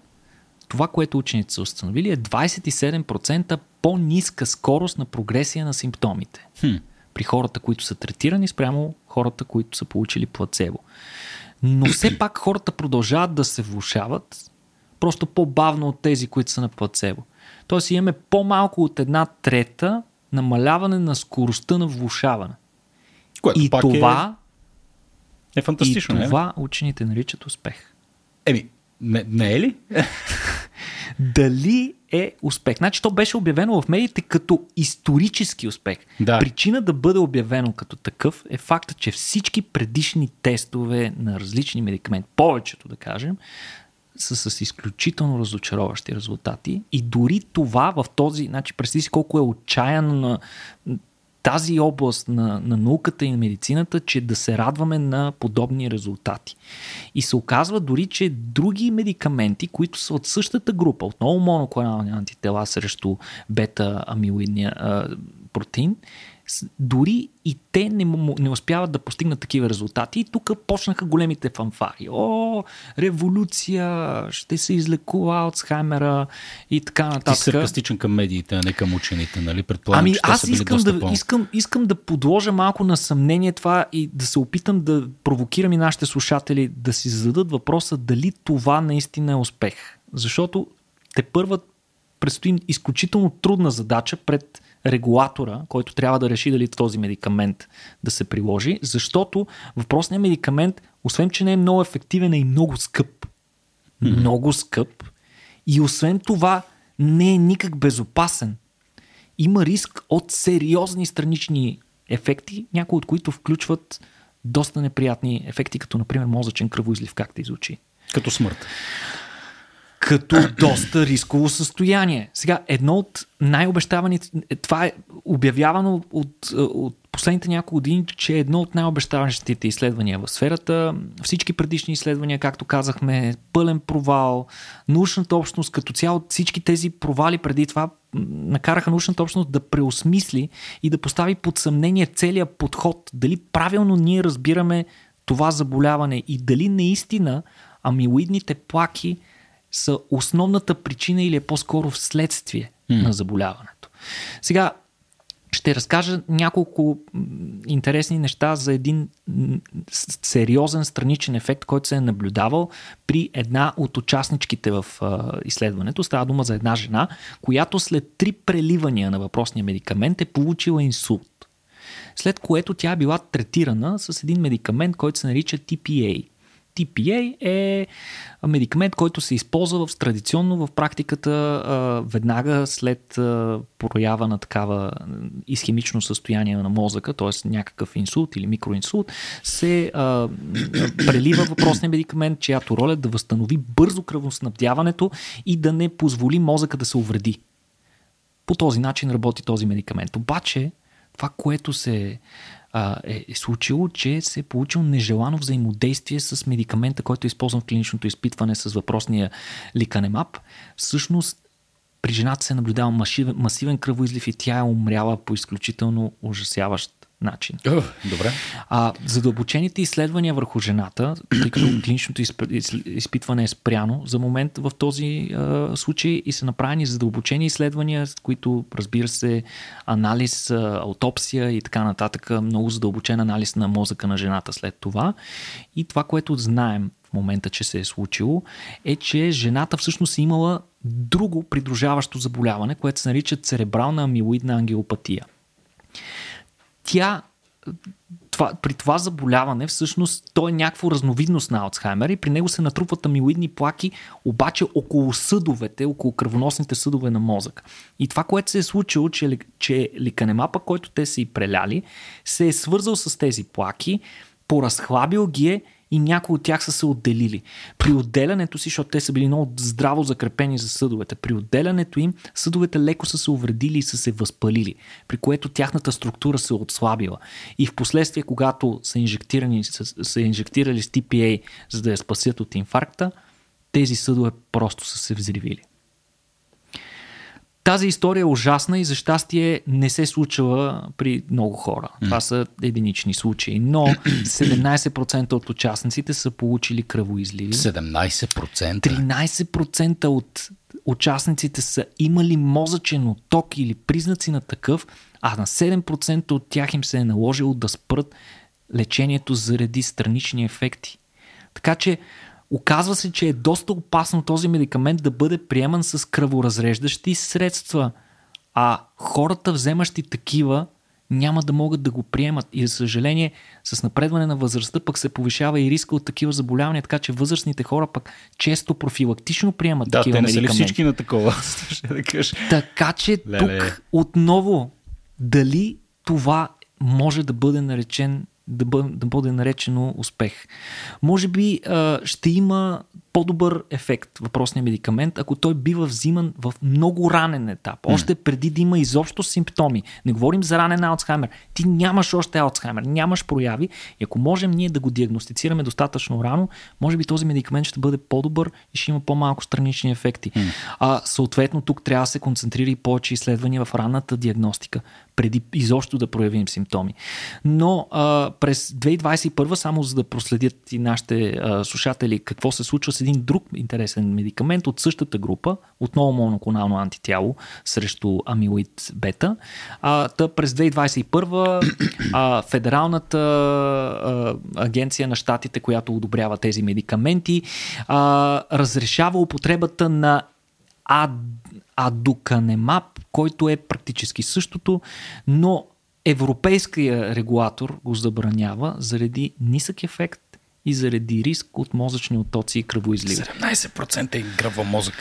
това, което учените са установили е 27% по-ниска скорост на прогресия на симптомите. Хм. При хората, които са третирани, спрямо хората, които са получили плацебо. Но все пак хората продължават да се влушават, просто по-бавно от тези, които са на плацебо. Тоест имаме по-малко от една трета намаляване на скоростта на влушаване. Което и пак това е, е фантастично. И това не? учените наричат успех. Еми, не, не е ли? Дали е успех? Значи то беше обявено в медиите като исторически успех. Да. Причина да бъде обявено като такъв е факта, че всички предишни тестове на различни медикаменти, повечето да кажем, са с изключително разочароващи резултати и дори това в този, значи представи си колко е отчаяно на тази област на, на науката и на медицината, че да се радваме на подобни резултати. И се оказва дори, че други медикаменти, които са от същата група, отново моноклонални антитела срещу бета-амилоидния протеин, дори и те не, не успяват да постигнат такива резултати. И тук почнаха големите фанфари. О, революция, ще се излекува Алцхаймера и така нататък. Ти саркастичен към медиите, а не към учените, нали? Предполагам, ами че аз са искам да, по... искам, искам да подложа малко на съмнение това и да се опитам да провокирам и нашите слушатели да си зададат въпроса дали това наистина е успех. Защото те първа предстои изключително трудна задача пред регулатора, който трябва да реши дали този медикамент да се приложи, защото въпросният медикамент, освен че не е много ефективен, е и много скъп. Mm-hmm. Много скъп. И освен това, не е никак безопасен. Има риск от сериозни странични ефекти, някои от които включват доста неприятни ефекти, като например мозъчен кръвоизлив, както изучи. Като смърт като доста рисково състояние. Сега, едно от най-обещаваните, това е обявявано от, от последните няколко години, че е едно от най-обещаващите изследвания в сферата. Всички предишни изследвания, както казахме, пълен провал. Научната общност като цяло, всички тези провали преди това накараха научната общност да преосмисли и да постави под съмнение целият подход. Дали правилно ние разбираме това заболяване и дали наистина амилоидните плаки са основната причина или е по-скоро вследствие mm. на заболяването. Сега ще разкажа няколко интересни неща за един сериозен страничен ефект, който се е наблюдавал при една от участничките в изследването. Става дума за една жена, която след три преливания на въпросния медикамент е получила инсулт. След което тя е била третирана с един медикамент, който се нарича TPA – TPA е медикамент, който се използва в, традиционно в практиката а, веднага след а, проява на такава изхемично състояние на мозъка, т.е. някакъв инсулт или микроинсулт, се а, прелива въпросния медикамент, чиято роля е да възстанови бързо кръвоснабдяването и да не позволи мозъка да се увреди. По този начин работи този медикамент. Обаче, това, което се а, е, е случило, че се е получил нежелано взаимодействие с медикамента, който е използван в клиничното изпитване с въпросния ликанемап. Всъщност при жената се е наблюдава масивен, кръвоизлив и тя е умряла по изключително ужасяващ начин. Добре. А, задълбочените изследвания върху жената, тъй като клиничното изпитване е спряно за момент в този а, случай и са направени задълбочени изследвания, с които разбира се анализ, аутопсия и така нататък, много задълбочен анализ на мозъка на жената след това. И това, което знаем в момента, че се е случило, е, че жената всъщност е имала друго придружаващо заболяване, което се нарича церебрална амилоидна ангиопатия тя това, при това заболяване всъщност то е някакво разновидност на Алцхаймер и при него се натрупват амилоидни плаки, обаче около съдовете, около кръвоносните съдове на мозъка. И това, което се е случило, че, че ликанемапа, който те са и преляли, се е свързал с тези плаки, поразхлабил ги е и някои от тях са се отделили. При отделянето си, защото те са били много здраво закрепени за съдовете, при отделянето им съдовете леко са се увредили и са се възпалили, при което тяхната структура се е отслабила. И в последствие, когато са, инжектирани, са, са инжектирали с TPA, за да я спасят от инфаркта, тези съдове просто са се взривили. Тази история е ужасна и за щастие не се случва при много хора. Това са единични случаи. Но 17% от участниците са получили кръвоизливи. 17%? 13% от участниците са имали мозъчен отток или признаци на такъв, а на 7% от тях им се е наложило да спрат лечението заради странични ефекти. Така че Оказва се, че е доста опасно този медикамент да бъде приеман с кръворазреждащи средства, а хората, вземащи такива, няма да могат да го приемат. И за съжаление, с напредване на възрастта пък се повишава и риска от такива заболявания, така че възрастните хора пък често профилактично приемат да, такива те не са ли всички на такова? да кажеш. Така че Леле. тук отново, дали това може да бъде наречен да бъде, да бъде наречено успех. Може би а, ще има по-добър ефект въпросния медикамент, ако той бива взиман в много ранен етап, още преди да има изобщо симптоми. Не говорим за ранен Алцхаймер. Ти нямаш още Алцхаймер, нямаш прояви и ако можем ние да го диагностицираме достатъчно рано, може би този медикамент ще бъде по-добър и ще има по-малко странични ефекти. Mm. А, съответно, тук трябва да се концентрира и повече изследвания в ранната диагностика преди изобщо да проявим симптоми. Но а, през 2021, само за да проследят и нашите а, слушатели какво се случва един друг интересен медикамент от същата група, отново моноклонално антитяло срещу амилоид бета. А, та през 2021 а, Федералната а, агенция на щатите, която одобрява тези медикаменти, а, разрешава употребата на ад, адуканемап, който е практически същото, но европейския регулатор го забранява заради нисък ефект и заради риск от мозъчни оттоци и кръвоизливи. 17% е гръва мозък.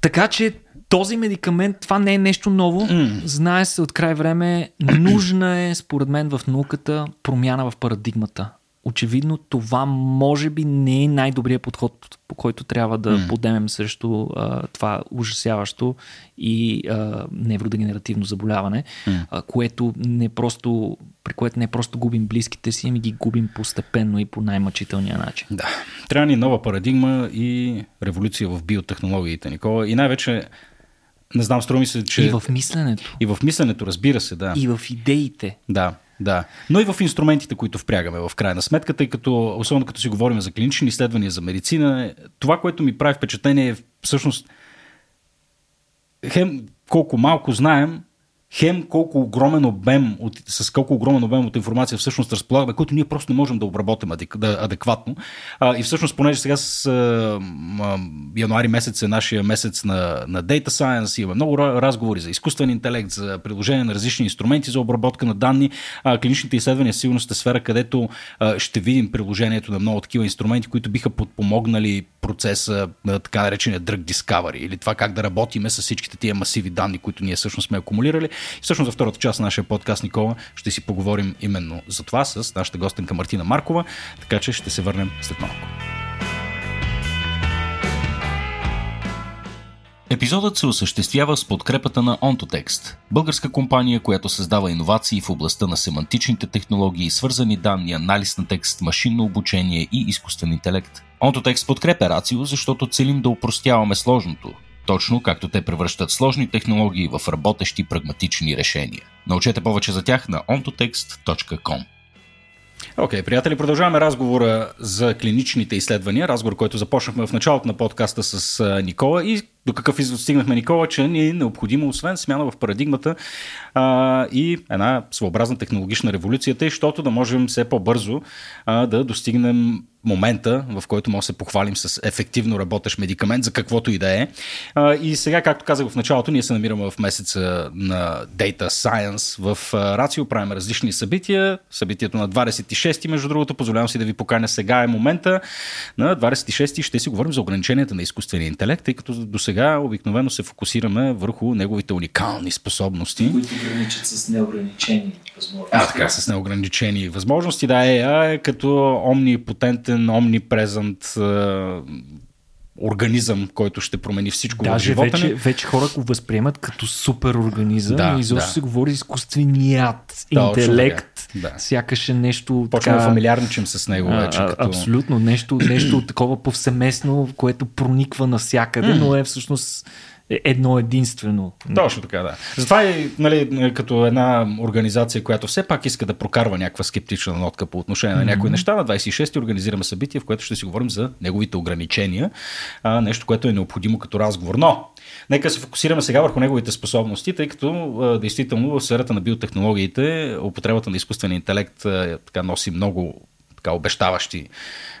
Така че този медикамент, това не е нещо ново. Mm. Знае се от край време, нужна е, според мен, в науката промяна в парадигмата очевидно това може би не е най-добрият подход, по който трябва да mm. подемем срещу а, това ужасяващо и а, невродегенеративно заболяване, mm. а, което не просто, при което не просто губим близките си, ами ги губим постепенно и по най-мъчителния начин. Да. Трябва ни нова парадигма и революция в биотехнологиите, Никола. И най-вече не знам, струва ми се, че... И в мисленето. И в мисленето, разбира се, да. И в идеите. Да. Да, но и в инструментите, които впрягаме в крайна сметка, тъй като, особено като си говорим за клинични изследвания, за медицина, това, което ми прави впечатление е всъщност хем колко малко знаем, хем колко огромен обем, от, с колко огромен обем от информация всъщност разполагаме, който ние просто не можем да обработим адекватно. А, и всъщност, понеже сега с а, а, януари месец е нашия месец на, на Data Science, имаме много разговори за изкуствен интелект, за приложение на различни инструменти за обработка на данни. А, клиничните изследвания сигурно сте сфера, където а, ще видим приложението на много такива инструменти, които биха подпомогнали процеса на така наречения Drug Discovery или това как да работиме с всичките тия масиви данни, които ние всъщност сме акумулирали. И всъщност за втората част на нашия подкаст, Никола, ще си поговорим именно за това с нашата гостенка Мартина Маркова, така че ще се върнем след малко. Епизодът се осъществява с подкрепата на OntoText, българска компания, която създава иновации в областта на семантичните технологии, свързани данни, анализ на текст, машинно обучение и изкуствен интелект. OntoText подкрепя Рацио, защото целим да упростяваме сложното, точно както те превръщат сложни технологии в работещи прагматични решения. Научете повече за тях на ontotext.com. Окей, okay, приятели, продължаваме разговора за клиничните изследвания, разговор, който започнахме в началото на подкаста с Никола и до какъв извод стигнахме, Никола, че ни е необходимо, освен смяна в парадигмата а, и една своеобразна технологична революция, тъй, защото да можем все по-бързо а, да достигнем момента, в който може да се похвалим с ефективно работещ медикамент, за каквото и да е. А, и сега, както казах в началото, ние се намираме в месеца на Data Science. В Рацио правим различни събития. Събитието на 26-ти, между другото, позволявам си да ви поканя сега е момента. На 26-ти ще си говорим за ограниченията на изкуствения интелект, тъй като до сега обикновено се фокусираме върху неговите уникални способности. Които граничат с неограничени възможности. А, така, с неограничени възможности. Да, е, е като омнипотентен, омнипрезент организъм, който ще промени всичко Даже в живота вече, ни. вече хора го възприемат като супер организъм Да, и изобщо да. се говори изкуственият Точно интелект. Да. Сякаш е нещо Почваме така... фамилиарничим с него вече. а, Като... Абсолютно. Нещо, нещо такова повсеместно, което прониква навсякъде, но е всъщност едно единствено. Точно така, да. Затова и нали, като една организация, която все пак иска да прокарва някаква скептична нотка по отношение на някои неща, на 26-ти организираме събитие, в което ще си говорим за неговите ограничения, а, нещо, което е необходимо като разговор. Но, нека се фокусираме сега върху неговите способности, тъй като действително в сферата на биотехнологиите употребата на изкуствения интелект така носи много така обещаващи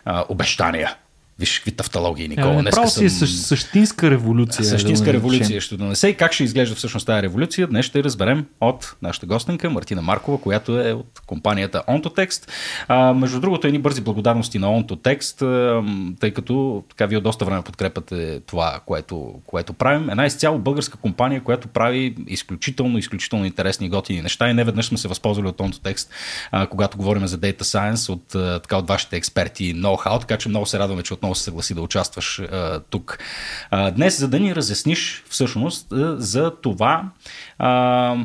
а, обещания. Виж какви тавтологии, Никола. Е, Днеска си е съм- същ- същинска революция. Същинска да революция ще донесе. И как ще изглежда всъщност тази революция, днес ще разберем от нашата гостенка Мартина Маркова, която е от компанията OntoText. А, между другото, едни бързи благодарности на OntoText, тъй като така вие доста време подкрепяте това, което, което правим. Една изцяло българска компания, която прави изключително, изключително интересни и готини неща и не веднъж сме се възползвали от OntoText, а, когато говорим за Data Science, от, така, от вашите експерти и ноу-хау, така че много се радваме, че отново се съгласи да участваш а, тук а, днес, за да ни разясниш всъщност а, за това а,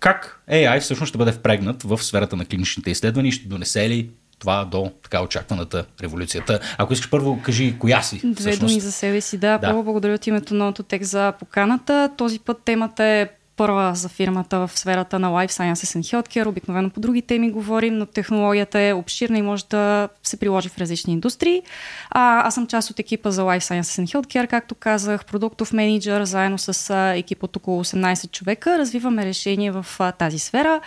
как AI всъщност ще бъде впрегнат в сферата на клиничните изследвания и ще донесе ли това до така очакваната революцията. Ако искаш първо, кажи коя си. Две всъщност. думи за себе си. Да, Да. първо благодаря от името на Autotech за поканата. Този път темата е първа за фирмата в сферата на Life Sciences and Healthcare. Обикновено по други теми говорим, но технологията е обширна и може да се приложи в различни индустрии. А, аз съм част от екипа за Life Sciences and Healthcare, както казах, продуктов менеджер, заедно с екип от около 18 човека. Развиваме решения в а, тази сфера.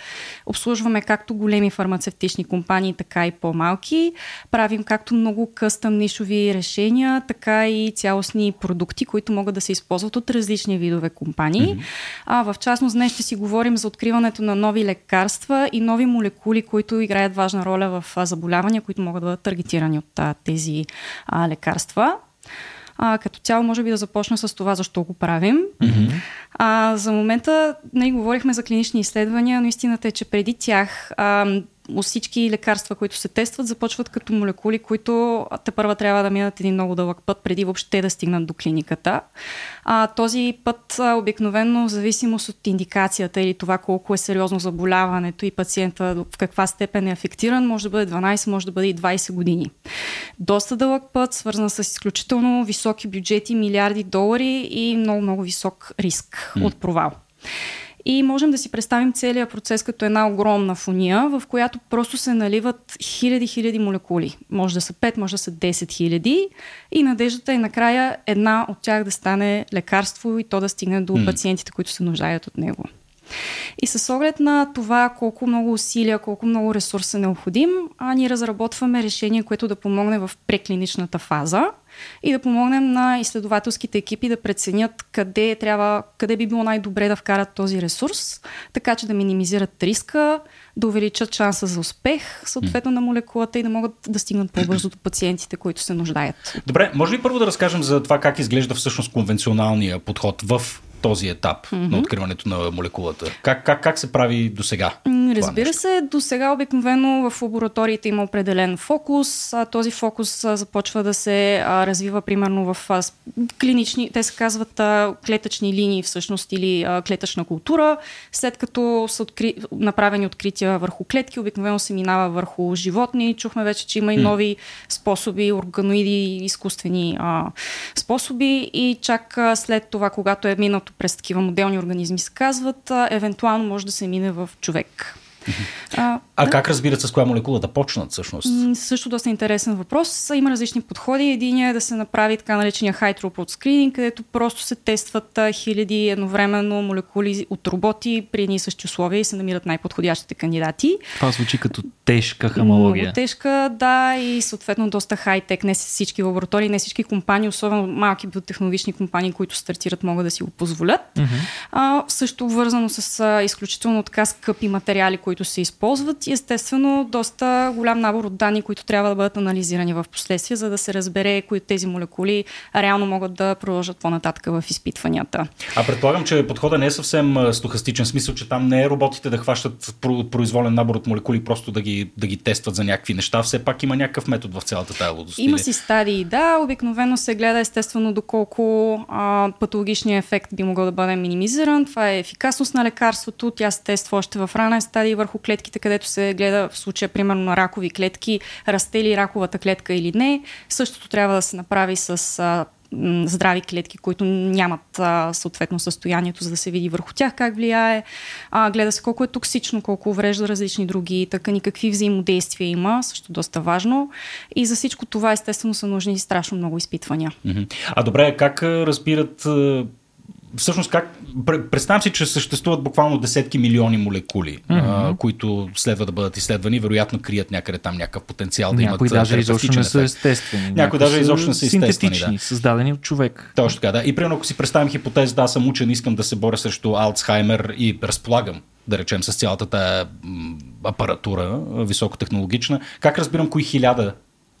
Обслужваме както големи фармацевтични компании, така и по-малки. Правим както много къстъм нишови решения, така и цялостни продукти, които могат да се използват от различни видове компании. Mm-hmm. А, в частност, днес ще си говорим за откриването на нови лекарства и нови молекули, които играят важна роля в заболявания, които могат да бъдат таргетирани от тези а, лекарства. А, като цяло, може би да започна с това, защо го правим. Mm-hmm. А, за момента не говорихме за клинични изследвания, но истината е, че преди тях а, всички лекарства, които се тестват, започват като молекули, които те първа трябва да минат един много дълъг път, преди въобще да стигнат до клиниката. А, този път а, обикновено в зависимост от индикацията или това колко е сериозно заболяването и пациента в каква степен е афектиран, може да бъде 12, може да бъде и 20 години. Доста дълъг път, свързан с изключително високи бюджети, милиарди долари и много-много висок риск mm. от провал. И можем да си представим целият процес като една огромна фуния, в която просто се наливат хиляди-хиляди молекули. Може да са 5, може да са 10 хиляди. И надеждата е накрая една от тях да стане лекарство и то да стигне до mm. пациентите, които се нуждаят от него. И с оглед на това колко много усилия, колко много ресурс е необходим, а ние разработваме решение, което да помогне в преклиничната фаза и да помогнем на изследователските екипи да преценят къде, трябва, къде би било най-добре да вкарат този ресурс, така че да минимизират риска, да увеличат шанса за успех, съответно на молекулата и да могат да стигнат по-бързо до пациентите, които се нуждаят. Добре, може ли първо да разкажем за това как изглежда всъщност конвенционалния подход в този етап mm-hmm. на откриването на молекулата? Как, как, как се прави до сега? Разбира се, до сега обикновено в лабораториите има определен фокус. А, този фокус а, започва да се а, развива примерно в а, клинични, те се казват а, клетъчни линии всъщност или а, клетъчна култура. След като са откри... направени открития върху клетки, обикновено се минава върху животни. Чухме вече, че има и нови способи, органоиди, изкуствени а, способи и чак а, след това, когато е минато през такива моделни организми, се казват, евентуално може да се мине в човек. А, А как разбират с коя молекула да почнат всъщност? Също доста интересен въпрос. Има различни подходи. Единият е да се направи така наречения high throughput screening, където просто се тестват хиляди едновременно молекули от роботи при едни и същи условия и се намират най-подходящите кандидати. Това звучи като тежка хамология. Много тежка, да, и съответно доста хай-тек. Не всички лаборатории, не всички компании, особено малки биотехнологични компании, които стартират, могат да си го позволят. Mm-hmm. А, също вързано с а, изключително така скъпи материали, които се използват и естествено доста голям набор от данни, които трябва да бъдат анализирани в последствие, за да се разбере кои от тези молекули реално могат да продължат по-нататък в изпитванията. А предполагам, че подходът не е съвсем стохастичен, смисъл, че там не е роботите да хващат про- произволен набор от молекули, просто да ги, да ги тестват за някакви неща. Все пак има някакъв метод в цялата тая лудост. Има си стадии, да. Обикновено се гледа естествено доколко а, патологичният ефект би могъл да бъде минимизиран. Това е ефикасност на лекарството. Тя се тества още в ранен стадий върху клетките, където се гледа в случая примерно на ракови клетки, расте ли раковата клетка или не. Същото трябва да се направи с а, м, здрави клетки, които нямат а, съответно състоянието, за да се види върху тях как влияе. А, гледа се колко е токсично, колко уврежда различни други тъкани, какви взаимодействия има, също доста важно. И за всичко това естествено са нужни страшно много изпитвания. А добре, как разбират всъщност как... пре- Представям си, че съществуват буквално десетки милиони молекули, mm-hmm. а, които следва да бъдат изследвани, вероятно крият някъде там някакъв потенциал да Някои имат даже изобщо не са естествени. Някои даже изобщо не са естествени, да. създадени от човек. Точно така, да. И примерно, ако си представим хипотеза, да, съм учен, искам да се боря срещу Алцхаймер и разполагам, да речем, с цялата тая апаратура, високотехнологична, как разбирам кои хиляда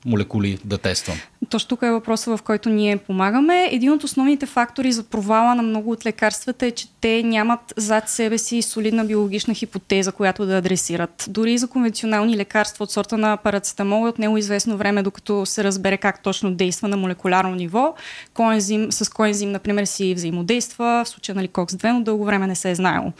молекули да тествам? Точно тук е въпросът, в който ние помагаме. Един от основните фактори за провала на много от лекарствата е, че те нямат зад себе си солидна биологична хипотеза, която да адресират. Дори за конвенционални лекарства от сорта на парацетамол е от него известно време, докато се разбере как точно действа на молекулярно ниво. Кой ензим, с кой ензим, например, си взаимодейства, в случая нали, COX-2, но дълго време не се е знаело.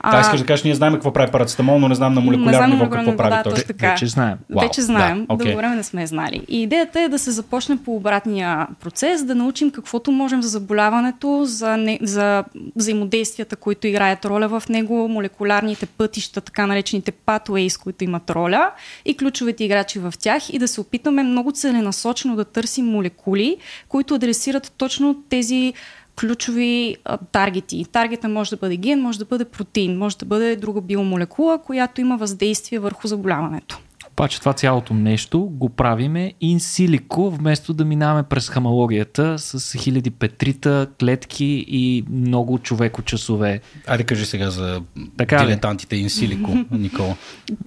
А, искаш да кажеш, ние знаем какво прави парацетамол, но не знам на молекулярно ниво какво прави да, точно така. Вече знаем. Вау, Вече знаем, да, окей. дълго време не сме знали. И идеята е да се започне по обратния процес, да научим каквото можем за заболяването, за, не, за взаимодействията, които играят роля в него, молекулярните пътища, така наречените pathways, които имат роля и ключовете играчи в тях и да се опитаме много целенасочено да търсим молекули, които адресират точно тези ключови а, таргети. Таргета може да бъде ген, може да бъде протеин, може да бъде друга биомолекула, която има въздействие върху заболяването. Обаче това цялото нещо го правиме инсилико, вместо да минаваме през хамологията с хиляди петрита, клетки и много човеко часове. Айде кажи сега за Така дилетантите инсилико, Никола.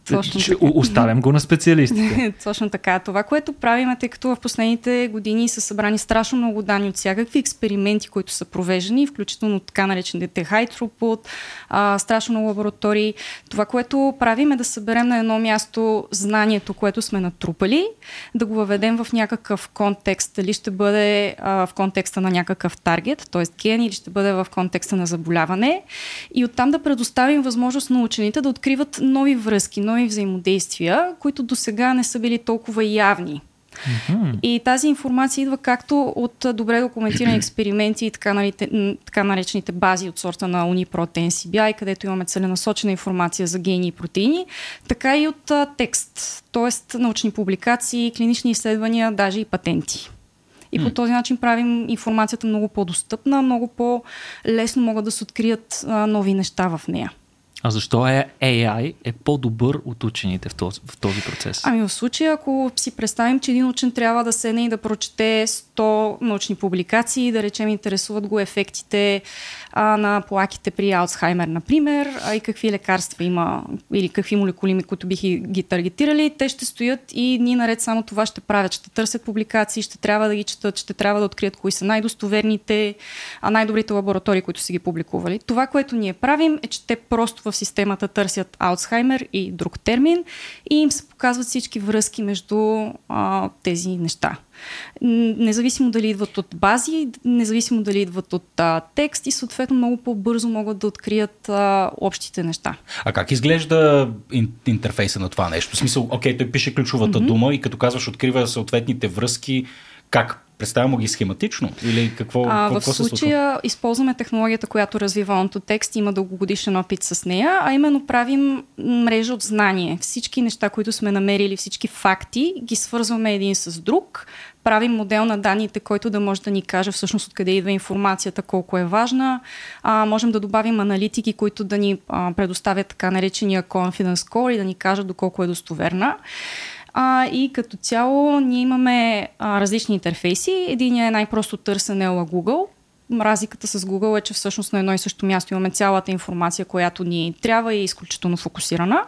Точно Ще о- оставям го на специалистите. Точно така. Това, което правим, тъй като в последните години са събрани страшно много данни от всякакви експерименти, които са провеждани, включително така наречените high throughput, а, страшно много лаборатории. Това, което правим е да съберем на едно място знанието, което сме натрупали, да го въведем в някакъв контекст. Дали ще бъде а, в контекста на някакъв таргет, т.е. ген, или ще бъде в контекста на заболяване. И оттам да предоставим възможност на учените да откриват нови връзки, нови взаимодействия, които до сега не са били толкова явни. И тази информация идва както от добре документирани експерименти и така, така наречените бази от сорта на Uniprot NCBI, където имаме целенасочена информация за гени и протеини, така и от а, текст, т.е. научни публикации, клинични изследвания, даже и патенти. И по този начин правим информацията много по-достъпна, много по-лесно могат да се открият а, нови неща в нея. А защо е AI е по-добър от учените в този, в този процес? Ами в случая, ако си представим, че един учен трябва да седне и да прочете 100 научни публикации, да речем интересуват го ефектите а, на плаките при Алцхаймер, например, а и какви лекарства има или какви молекули, които биха ги таргетирали, те ще стоят и дни наред само това ще правят. Ще търсят публикации, ще трябва да ги четат, ще трябва да открият кои са най-достоверните, а най-добрите лаборатории, които са ги публикували. Това, което ние правим, е, че те просто в системата търсят Алцхаймер и друг термин и им се показват всички връзки между а, тези неща. Независимо дали идват от бази, независимо дали идват от а, текст и съответно много по-бързо могат да открият а, общите неща. А как изглежда ин, интерфейса на това нещо? В смисъл, окей, той пише ключовата mm-hmm. дума и като казваш открива съответните връзки, как Представяме ги схематично или какво, а, какво в случая се използваме технологията, която развива OnToText, има дългогодишен опит с нея, а именно правим мрежа от знание. Всички неща, които сме намерили, всички факти, ги свързваме един с друг, правим модел на данните, който да може да ни каже всъщност откъде идва информацията, колко е важна. А, можем да добавим аналитики, които да ни а, предоставят така наречения confidence score и да ни кажат доколко е достоверна. А, и като цяло ние имаме а, различни интерфейси. Единият е най-просто търсене на Google. Разликата с Google е, че всъщност на едно и също място имаме цялата информация, която ни трябва и е изключително фокусирана.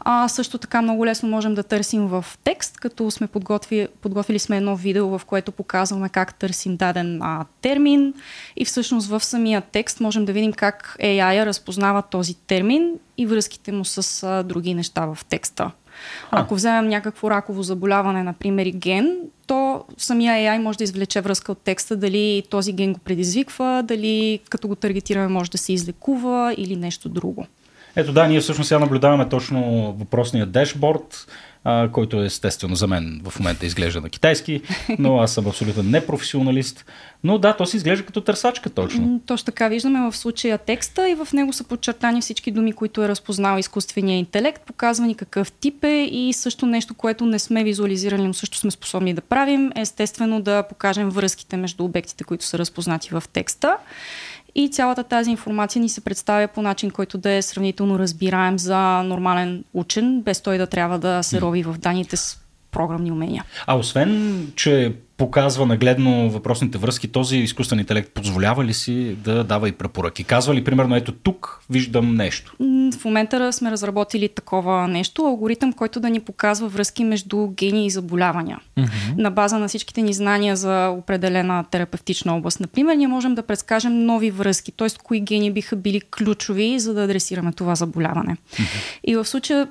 А, също така много лесно можем да търсим в текст, като сме подготвили, подготвили сме едно видео, в което показваме как търсим даден а, термин и всъщност в самия текст можем да видим как AI разпознава този термин и връзките му с а, други неща в текста. А. Ако вземем някакво раково заболяване, например и ген, то самия AI може да извлече връзка от текста, дали този ген го предизвиква, дали като го таргетираме може да се излекува или нещо друго. Ето да, ние всъщност сега наблюдаваме точно въпросния дешборд който естествено за мен в момента изглежда на китайски, но аз съм абсолютен непрофесионалист. Но да, то си изглежда като търсачка точно. Точно така виждаме в случая текста и в него са подчертани всички думи, които е разпознал изкуствения интелект, показвани какъв тип е и също нещо, което не сме визуализирали, но също сме способни да правим, естествено да покажем връзките между обектите, които са разпознати в текста. И цялата тази информация ни се представя по начин, който да е сравнително разбираем за нормален учен, без той да трябва да се рови в данните с програмни умения. А освен, че показва нагледно въпросните връзки, този изкуствен интелект позволява ли си да дава и препоръки? Казва ли, примерно, ето тук виждам нещо? В момента сме разработили такова нещо, алгоритъм, който да ни показва връзки между гени и заболявания. Mm-hmm. На база на всичките ни знания за определена терапевтична област, например, ние можем да предскажем нови връзки, т.е. кои гени биха били ключови, за да адресираме това заболяване. Mm-hmm. И в случая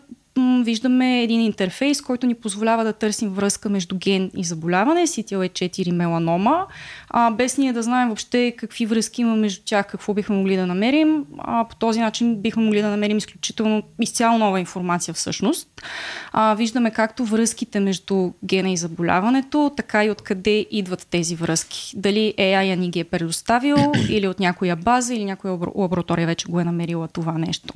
виждаме един интерфейс, който ни позволява да търсим връзка между ген и заболяване, CTLA4 меланома, а, без ние да знаем въобще какви връзки има между тях, какво бихме могли да намерим. А, по този начин бихме могли да намерим изключително изцяло нова информация всъщност. А, виждаме както връзките между гена и заболяването, така и откъде идват тези връзки. Дали AI ни ги е предоставил или от някоя база или някоя лаборатория вече го е намерила това нещо.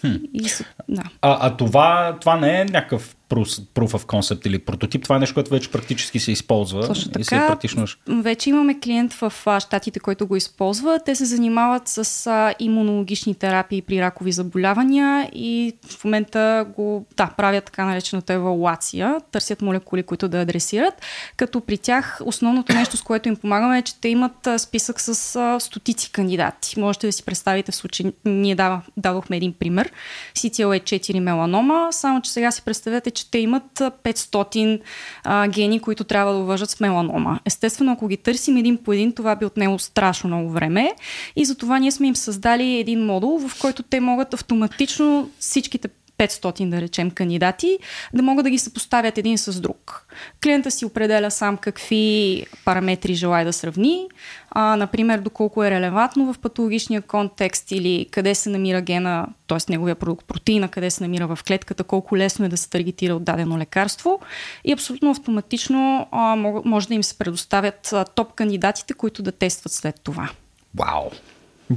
Хм. И, да. а, а това, това не е някакъв proof of concept или прототип, това е нещо, което вече практически се използва. Точно така, и се е практично... вече имаме клиент в а, щатите, който го използва. Те се занимават с а, имунологични терапии при ракови заболявания и в момента го да, правят така наречената евалуация, търсят молекули, които да адресират, като при тях основното нещо, с което им помагаме е, че те имат списък с а, стотици кандидати. Можете да си представите в случай, ние дадохме един пример, CTLA4 меланома, само че сега си представете, че те имат 500 а, гени, които трябва да уважат с меланома. Естествено, ако ги търсим един по един, това би отнело страшно много време и затова ние сме им създали един модул, в който те могат автоматично всичките 500, да речем, кандидати, да могат да ги съпоставят един с друг. Клиента си определя сам какви параметри желая да сравни, а, например, доколко е релевантно в патологичния контекст или къде се намира гена, т.е. неговия продукт протеина, къде се намира в клетката, колко лесно е да се таргетира от дадено лекарство и абсолютно автоматично а, може да им се предоставят а, топ кандидатите, които да тестват след това. Вау!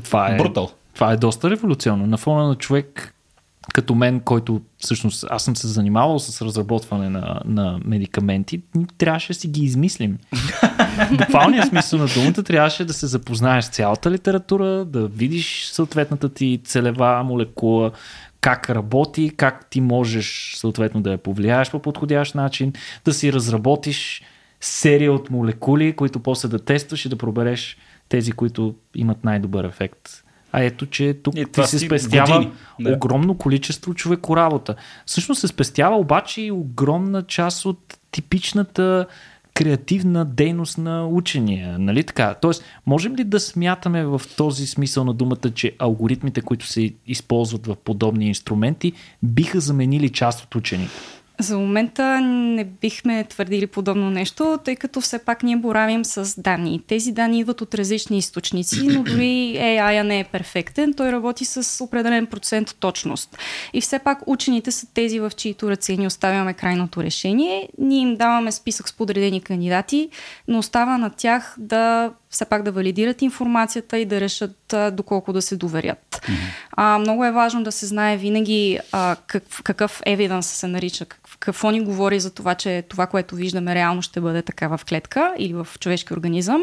Това е, Брутал. Това е доста революционно. На фона на човек, като мен, който всъщност аз съм се занимавал с разработване на, на медикаменти, трябваше да си ги измислим. Буквалният смисъл на думата трябваше да се запознаеш с цялата литература, да видиш съответната ти целева молекула, как работи, как ти можеш съответно да я повлияеш по подходящ начин, да си разработиш серия от молекули, които после да тестваш и да пробереш тези, които имат най-добър ефект а ето, че тук и ти се спестява години. огромно количество човеко работа. Всъщност се спестява обаче и огромна част от типичната креативна дейност на учения, нали така? Тоест, можем ли да смятаме в този смисъл на думата, че алгоритмите, които се използват в подобни инструменти, биха заменили част от учените? За момента не бихме твърдили подобно нещо, тъй като все пак ние боравим с данни. Тези данни идват от различни източници, но дори AI не е перфектен. Той работи с определен процент точност. И все пак учените са тези, в чието ръце ни оставяме крайното решение. Ние им даваме списък с подредени кандидати, но остава на тях да все пак да валидират информацията и да решат а, доколко да се доверят. Mm-hmm. А, много е важно да се знае винаги а, как, какъв евиданс се нарича, как, какво ни говори за това, че това, което виждаме реално ще бъде така в клетка или в човешки организъм,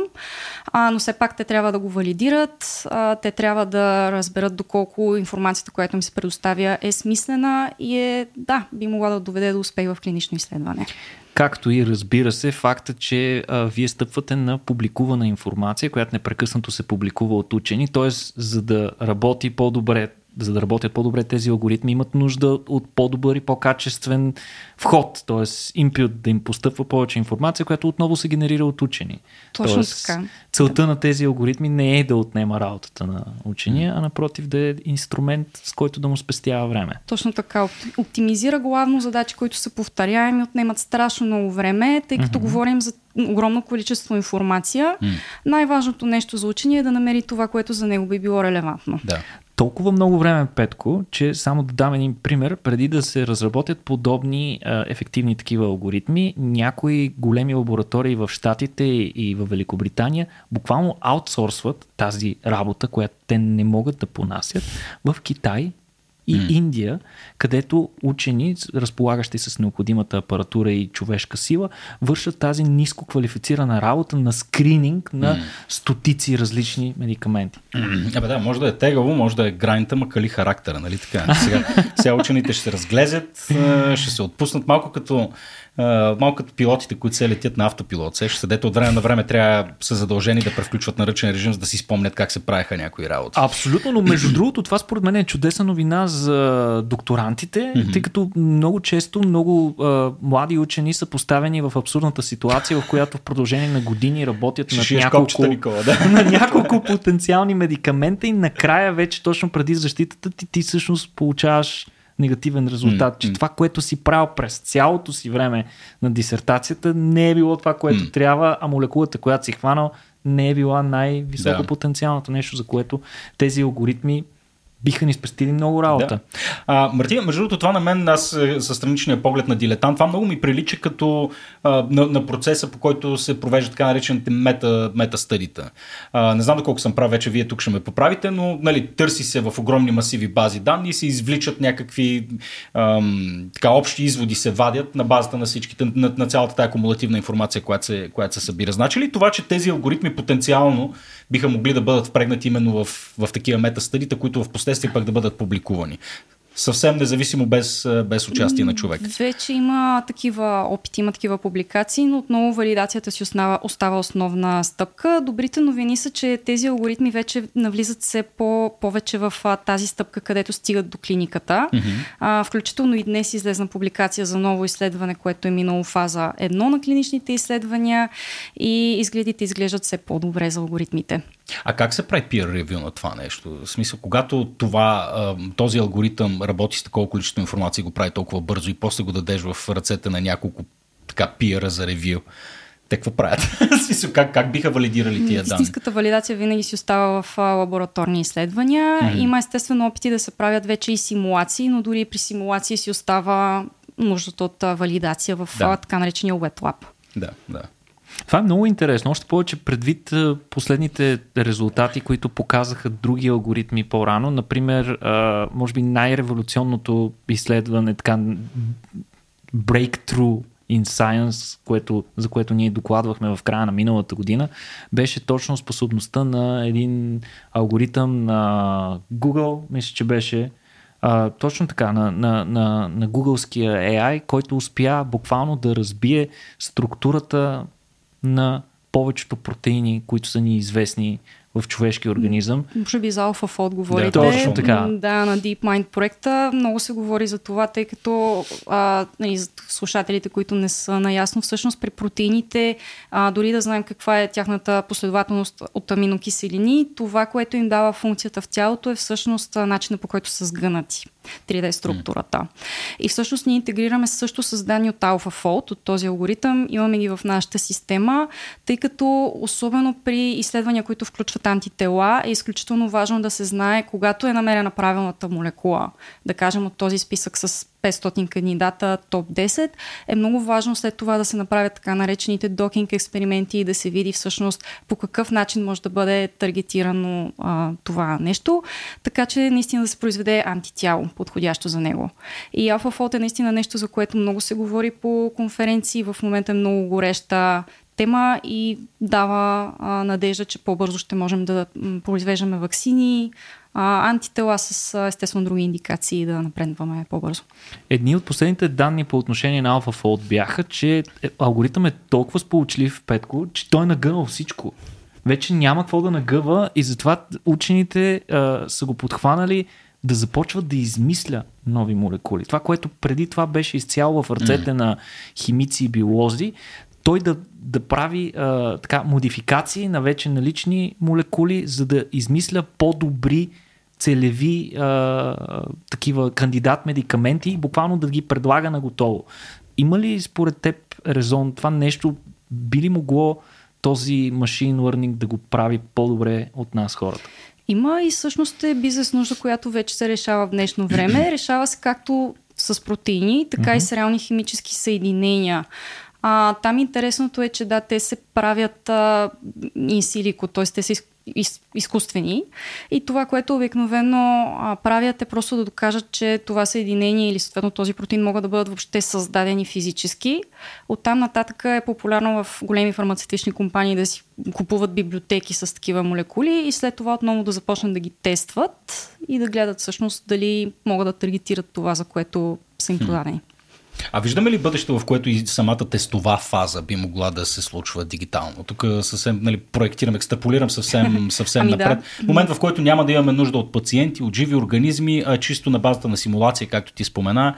а, но все пак те трябва да го валидират, а, те трябва да разберат доколко информацията, която им се предоставя е смислена и е, да, би могла да доведе до успех в клинично изследване. Както и разбира се, факта, че а, вие стъпвате на публикувана информация, която непрекъснато се публикува от учени, т.е. за да работи по-добре за да работят по-добре тези алгоритми, имат нужда от по-добър и по-качествен вход, т.е. input да им постъпва повече информация, която отново се генерира от учени. Точно Тоест, така. Целта на тези алгоритми не е да отнема работата на учения, а напротив да е инструмент, с който да му спестява време. Точно така. Оптимизира главно задачи, които са повторяеми, отнемат страшно много време, тъй като mm-hmm. говорим за огромно количество информация. Mm. Най-важното нещо за учения е да намери това, което за него би било релевантно. Да толкова много време, Петко, че само да дам един пример, преди да се разработят подобни а, ефективни такива алгоритми, някои големи лаборатории в Штатите и в Великобритания буквално аутсорсват тази работа, която те не могат да понасят в Китай и mm. Индия, където учени, разполагащи с необходимата апаратура и човешка сила, вършат тази ниско квалифицирана работа на скрининг на mm. стотици различни медикаменти. Mm. Абе да, може да е тегаво, може да е гранита, ма кали характера, нали така? Сега, сега учените ще се разглезят, ще се отпуснат малко като малко като пилотите, които се летят на автопилот. Се, ще седете от време на време трябва са задължени да превключват на ръчен режим, за да си спомнят как се правиха някои работи. Абсолютно, но между другото това според мен е чудесна новина за докторантите, тъй като много често много а, млади учени са поставени в абсурдната ситуация, в която в продължение на години работят над няколко, Никола, да. на няколко потенциални медикамента и накрая вече точно преди защитата ти, ти всъщност получаваш негативен резултат, mm, че това, което си правил през цялото си време на дисертацията, не е било това, което mm. трябва, а молекулата, която си хванал, не е била най-високо да. потенциалното нещо, за което тези алгоритми биха ни спестили много работа. Да. А, Мартина, между другото, това на мен, аз е, със страничния поглед на дилетант, това много ми прилича като а, на, на процеса, по който се провежда така наречените мета, мета стъдита. А, не знам доколко съм прав, вече вие тук ще ме поправите, но нали, търси се в огромни масиви бази данни и се извличат някакви ам, така, общи изводи се вадят на базата на всичките, на, на цялата тази акумулативна информация, която се, която се събира. Значи ли това, че тези алгоритми потенциално биха могли да бъдат впрегнати именно в, в такива метастъдите, които в последствие пък да бъдат публикувани съвсем независимо без, без участие на човек. Вече има такива опити, има такива публикации, но отново валидацията си остава, остава основна стъпка. Добрите новини са, че тези алгоритми вече навлизат се по, повече в а, тази стъпка, където стигат до клиниката. Mm-hmm. А, включително и днес излезна публикация за ново изследване, което е минало фаза едно на клиничните изследвания и изгледите изглеждат все по-добре за алгоритмите. А как се прави peer review на това нещо? В смисъл, когато това, този алгоритъм работи с такова количество информация и го прави толкова бързо и после го дадеш в ръцете на няколко така пиера за ревю, те какво правят? как, как биха валидирали тия данни? Истинската валидация винаги си остава в лабораторни изследвания. Mm-hmm. Има естествено опити да се правят вече и симулации, но дори при симулации си остава нуждата от валидация в да. така наречения Wet Lab. Да, да. Това е много интересно. Още повече предвид последните резултати, които показаха други алгоритми по-рано. Например, може би най-революционното изследване, така breakthrough in Science, което, за което ние докладвахме в края на миналата година, беше точно способността на един алгоритъм на Google, мисля, че беше а, точно така, на, на, на, на Googleския AI, който успя буквално да разбие структурата на повечето протеини, които са ни известни в човешкия организъм. Може би за Alpha Fold говорите. Да, точно така. Да, на DeepMind проекта много се говори за това, тъй като а, нали, слушателите, които не са наясно, всъщност при протеините, а, дори да знаем каква е тяхната последователност от аминокиселини, това, което им дава функцията в тялото е всъщност начина по който са сгънати. 3D структурата. Mm. И всъщност ние интегрираме също с данни от AlphaFold, от този алгоритъм, имаме ги в нашата система, тъй като особено при изследвания, които включват антитела, е изключително важно да се знае, когато е намерена правилната молекула, да кажем от този списък с 500 кандидата, топ 10, е много важно след това да се направят така наречените докинг експерименти и да се види всъщност по какъв начин може да бъде таргетирано а, това нещо, така че наистина да се произведе антитяло, подходящо за него. И AlphaFold е наистина нещо, за което много се говори по конференции, в момента е много гореща тема и дава а, надежда, че по-бързо ще можем да произвеждаме вакцини, а, антитела с естествено други индикации да напредваме по-бързо. Едни от последните данни по отношение на AlphaFold бяха, че е, алгоритъм е толкова сполучлив, Петко, че той е нагънал всичко. Вече няма какво да нагъва и затова учените а, са го подхванали да започват да измисля нови молекули. Това, което преди това беше изцяло в ръцете mm. на химици и биолози, той да, да прави а, така, модификации на вече налични молекули, за да измисля по-добри целеви а, такива кандидат медикаменти и буквално да ги предлага на готово. Има ли според теб резон това нещо би ли могло този машин learning да го прави по-добре от нас хората? Има и всъщност е бизнес нужда, която вече се решава в днешно време. Решава се както с протеини, така mm-hmm. и с реални химически съединения. А, там интересното е, че да, те се правят а, инсилико, т.е. те са из, из, изкуствени. И това, което обикновено а, правят е просто да докажат, че това съединение или съответно този протеин могат да бъдат въобще създадени физически. Оттам нататък е популярно в големи фармацевтични компании да си купуват библиотеки с такива молекули и след това отново да започнат да ги тестват и да гледат всъщност дали могат да таргетират това, за което са им продадени. А виждаме ли бъдеще, в което и самата тестова фаза би могла да се случва дигитално? Тук съвсем нали, проектирам, екстраполирам съвсем, съвсем ами напред. Да. Момент, в който няма да имаме нужда от пациенти, от живи организми, а чисто на базата на симулация, както ти спомена,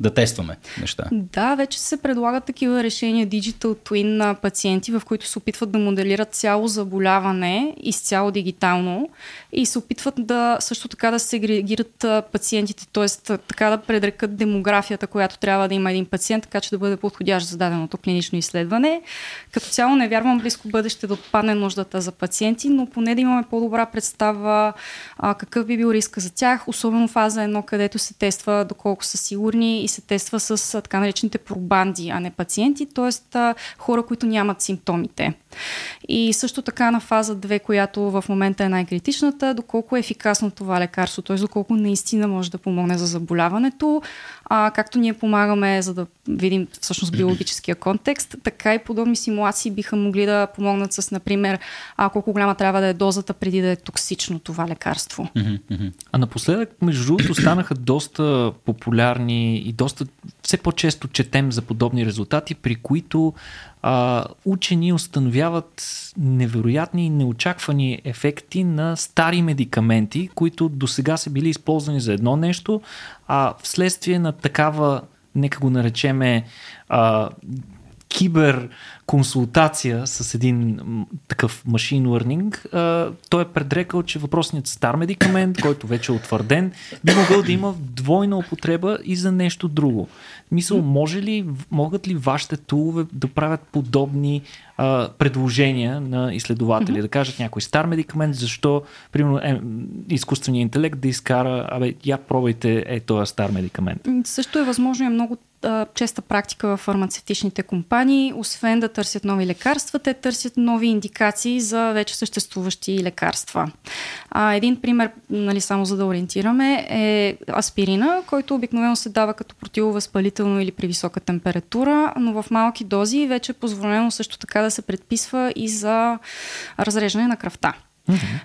да тестваме неща. Да, вече се предлагат такива решения Digital Twin на пациенти, в които се опитват да моделират цяло заболяване изцяло дигитално и се опитват да също така да сегрегират пациентите, т.е. така да предрекат демографията, която трябва да има един пациент, така че да бъде подходящ за даденото клинично изследване. Като цяло не вярвам близко бъдеще да отпадне нуждата за пациенти, но поне да имаме по-добра представа а, какъв би бил риска за тях, особено фаза едно, където се тества доколко са сигурни и се тества с така наречените пробанди, а не пациенти, т.е. хора, които нямат симптомите. И също така на фаза 2, която в момента е най-критичната, доколко е ефикасно това лекарство, т.е. доколко наистина може да помогне за заболяването, а, както ние помагаме за да видим всъщност биологическия контекст, така и подобни симулации биха могли да помогнат с, например, а, колко голяма трябва да е дозата преди да е токсично това лекарство. А напоследък, между другото, станаха доста популярни и доста все по-често четем за подобни резултати, при които а, учени установяват невероятни и неочаквани ефекти на стари медикаменти, които до сега са били използвани за едно нещо, а вследствие на такава, нека го наречеме, а, кибер консултация с един такъв машин learning, той е предрекал, че въпросният стар медикамент, който вече е утвърден, би могъл да има двойна употреба и за нещо друго. Мисъл, може ли, могат ли вашите тулове да правят подобни а, предложения на изследователи? Mm-hmm. Да кажат някой стар медикамент, защо, примерно, е, изкуственият интелект да изкара, абе, я пробвайте е този стар медикамент. Също е възможно, е много честа практика в фармацевтичните компании, освен да търсят нови лекарства, те търсят нови индикации за вече съществуващи лекарства. А, един пример, нали, само за да ориентираме, е аспирина, който обикновено се дава като противовъзпалително или при висока температура, но в малки дози вече е позволено също така да се предписва и за разреждане на кръвта.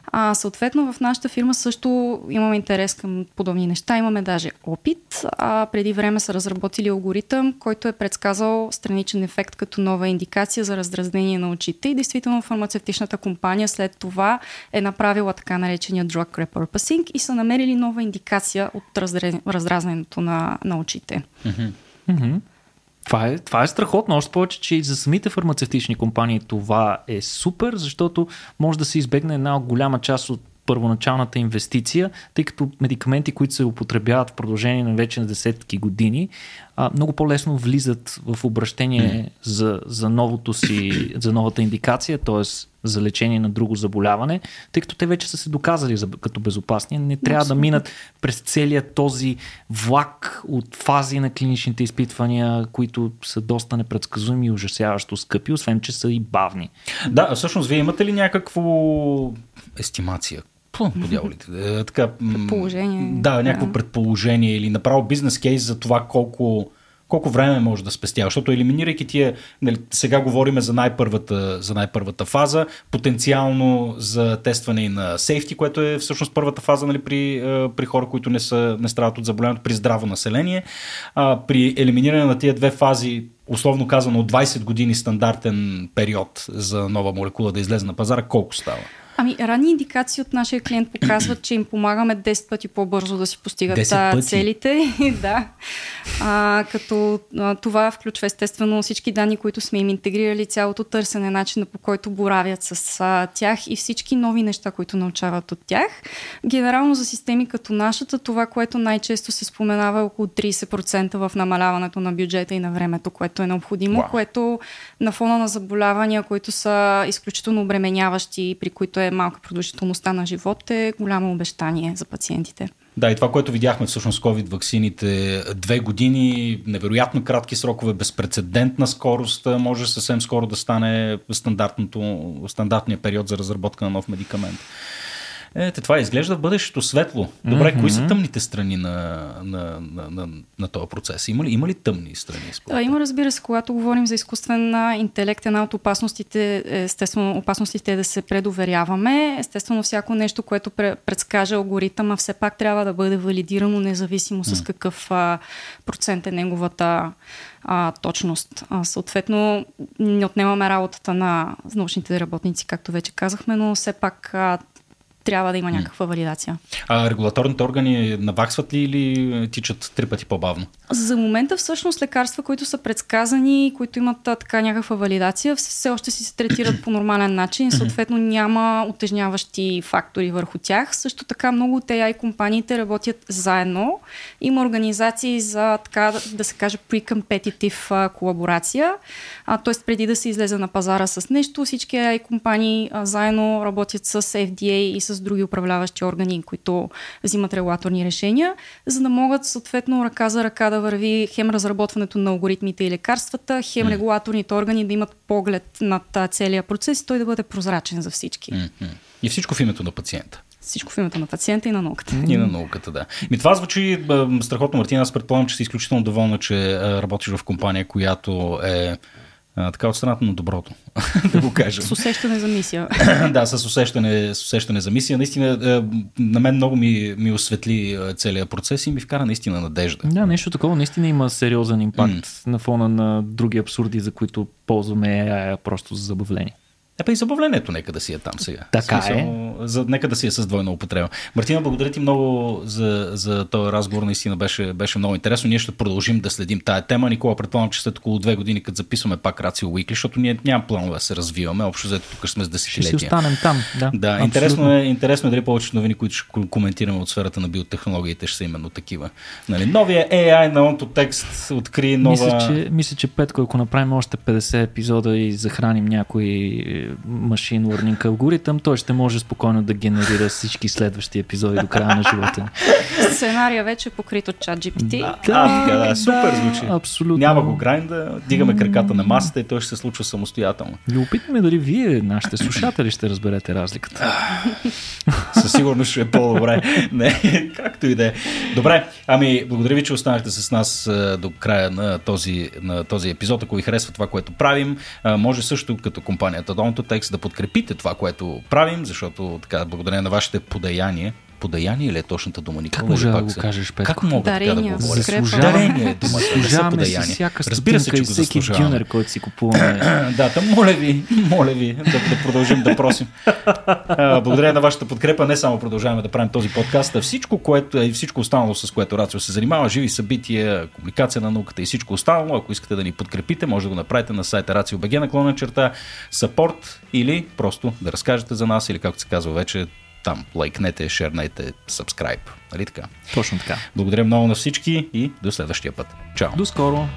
А, съответно, в нашата фирма също имаме интерес към подобни неща. Имаме даже опит. А, преди време са разработили алгоритъм, който е предсказал страничен ефект като нова индикация за раздразнение на очите. И действително фармацевтичната компания след това е направила така наречения drug repurposing и са намерили нова индикация от раздразнението на, на очите. Mm-hmm. Това е, това е страхотно, още повече, че и за самите фармацевтични компании това е супер, защото може да се избегне една голяма част от първоначалната инвестиция, тъй като медикаменти, които се употребяват в продължение на вече на десетки години, а, много по-лесно влизат в обращение за, за, новото си, за новата индикация, т.е. за лечение на друго заболяване, тъй като те вече са се доказали за, като безопасни. Не трябва Абсолютно. да минат през целия този влак от фази на клиничните изпитвания, които са доста непредсказуеми и ужасяващо скъпи, освен че са и бавни. Да, всъщност вие имате ли някакво естимация? по дяволите. Е, така, предположение. Да, някакво да. предположение или направо бизнес кейс за това колко, колко време може да спестява. Защото елиминирайки тия, нали, сега говориме за най-първата, за най-първата фаза, потенциално за тестване и на сейфти, което е всъщност първата фаза нали, при, е, при хора, които не, са, не страдат от заболяването, при здраво население. А, при елиминиране на тия две фази условно казано, 20 години стандартен период за нова молекула да излезе на пазара, колко става? Ами, ранни индикации от нашия клиент показват, че им помагаме 10 пъти по-бързо да си постигат целите. да. А, като а, това включва естествено всички данни, които сме им интегрирали, цялото търсене, начина по който боравят с а, тях и всички нови неща, които научават от тях. Генерално за системи като нашата, това, което най-често се споменава е около 30% в намаляването на бюджета и на времето, което е необходимо, wow. което на фона на заболявания, които са изключително обременяващи, при които е малка продължителността на живот, е голямо обещание за пациентите. Да, и това, което видяхме всъщност с COVID ваксините, две години, невероятно кратки срокове, безпредседентна скорост, може съвсем скоро да стане стандартният период за разработка на нов медикамент. Ето, това изглежда в бъдещето светло. Добре, mm-hmm. кои са тъмните страни на, на, на, на, на този процес? Има ли, има ли тъмни страни? Да, има, разбира се, когато говорим за изкуствен интелект, една от опасностите, естествено, опасностите е да се предоверяваме. Естествено, всяко нещо, което предскаже алгоритъма, все пак трябва да бъде валидирано, независимо с какъв а, процент е неговата а, точност. А, съответно, не отнемаме работата на научните работници, както вече казахме, но все пак а, трябва да има някаква валидация. А регулаторните органи наваксват ли или тичат три пъти по-бавно? За момента всъщност лекарства, които са предсказани, които имат така някаква валидация, все още си се третират по нормален начин. Съответно няма отежняващи фактори върху тях. Също така много от AI компаниите работят заедно. Има организации за така да се каже pre-competitive колаборация. т.е. преди да се излезе на пазара с нещо, всички AI компании а, заедно работят с FDA и с с други управляващи органи, които взимат регулаторни решения, за да могат съответно ръка за ръка да върви хем разработването на алгоритмите и лекарствата, хем регулаторните органи да имат поглед над целия процес и той да бъде прозрачен за всички. И всичко в името на пациента всичко в името на пациента и на науката. И на науката, да. Ми това звучи страхотно, Мартина. Аз предполагам, че си изключително доволна, че работиш в компания, която е а, така от страната на доброто, да го кажем. С усещане за мисия. да, с усещане, с усещане за мисия. Наистина, на мен много ми, ми осветли целият процес и ми вкара наистина надежда. Да, нещо такова наистина има сериозен импакт mm. на фона на други абсурди, за които ползваме AI просто за забавление. Епа и забавлението нека да си е там сега. Така Смисъл, е. За, нека да си е с двойна употреба. Мартина, благодаря ти много за, за този разговор. Наистина беше, беше много интересно. Ние ще продължим да следим тая тема. Никола, предполагам, че след около две години, като записваме пак Рацио Уикли, защото ние нямам планове да се развиваме. Общо взето тук сме с десетилетия. Ще си останем там. Да, да интересно, е, интересно е дали повечето новини, които ще коментираме от сферата на биотехнологиите, ще са именно такива. Нали, новия AI на онтотекст откри нова... Мисля, че, мисля, че Петко, ако направим още 50 епизода и захраним някои машин learning алгоритъм, той ще може спокойно да генерира всички следващи епизоди до края на живота Сценария вече е покрит от чат GPT. Да, да, да, да, супер да, звучи. Абсолютно. Няма го грайнда, дигаме краката на масата и той ще се случва самостоятелно. Любопитно ме дали вие, нашите слушатели, ще разберете разликата. Със със сигурност ще е по-добре. Не, както и да е. Добре, ами благодаря ви, че останахте с нас до края на този, на този епизод. Ако ви харесва това, което правим, може също като компанията Don't Text да подкрепите това, което правим, защото така, благодаря на вашите подаяния, подаяние ли е точната дума? Никога как може да го кажеш, Петко? Как мога Дарение, така да го говоря? Дарение е думата, заслужаваме си всяка Разбира се, че го всеки дюнер, който си купуваме. да, там моля ви, моля ви да, да продължим да просим. Благодаря на вашата подкрепа. Не само продължаваме да правим този подкаст, а всичко, което е всичко останало, с което Рацио се занимава, живи събития, комуникация на науката и всичко останало. Ако искате да ни подкрепите, може да го направите на сайта RACIO.BG наклона черта support или просто да разкажете за нас или както се казва вече там лайкнете, шернете, subscribe. Нали така? Точно така. Благодаря много на всички и до следващия път. Чао. До скоро.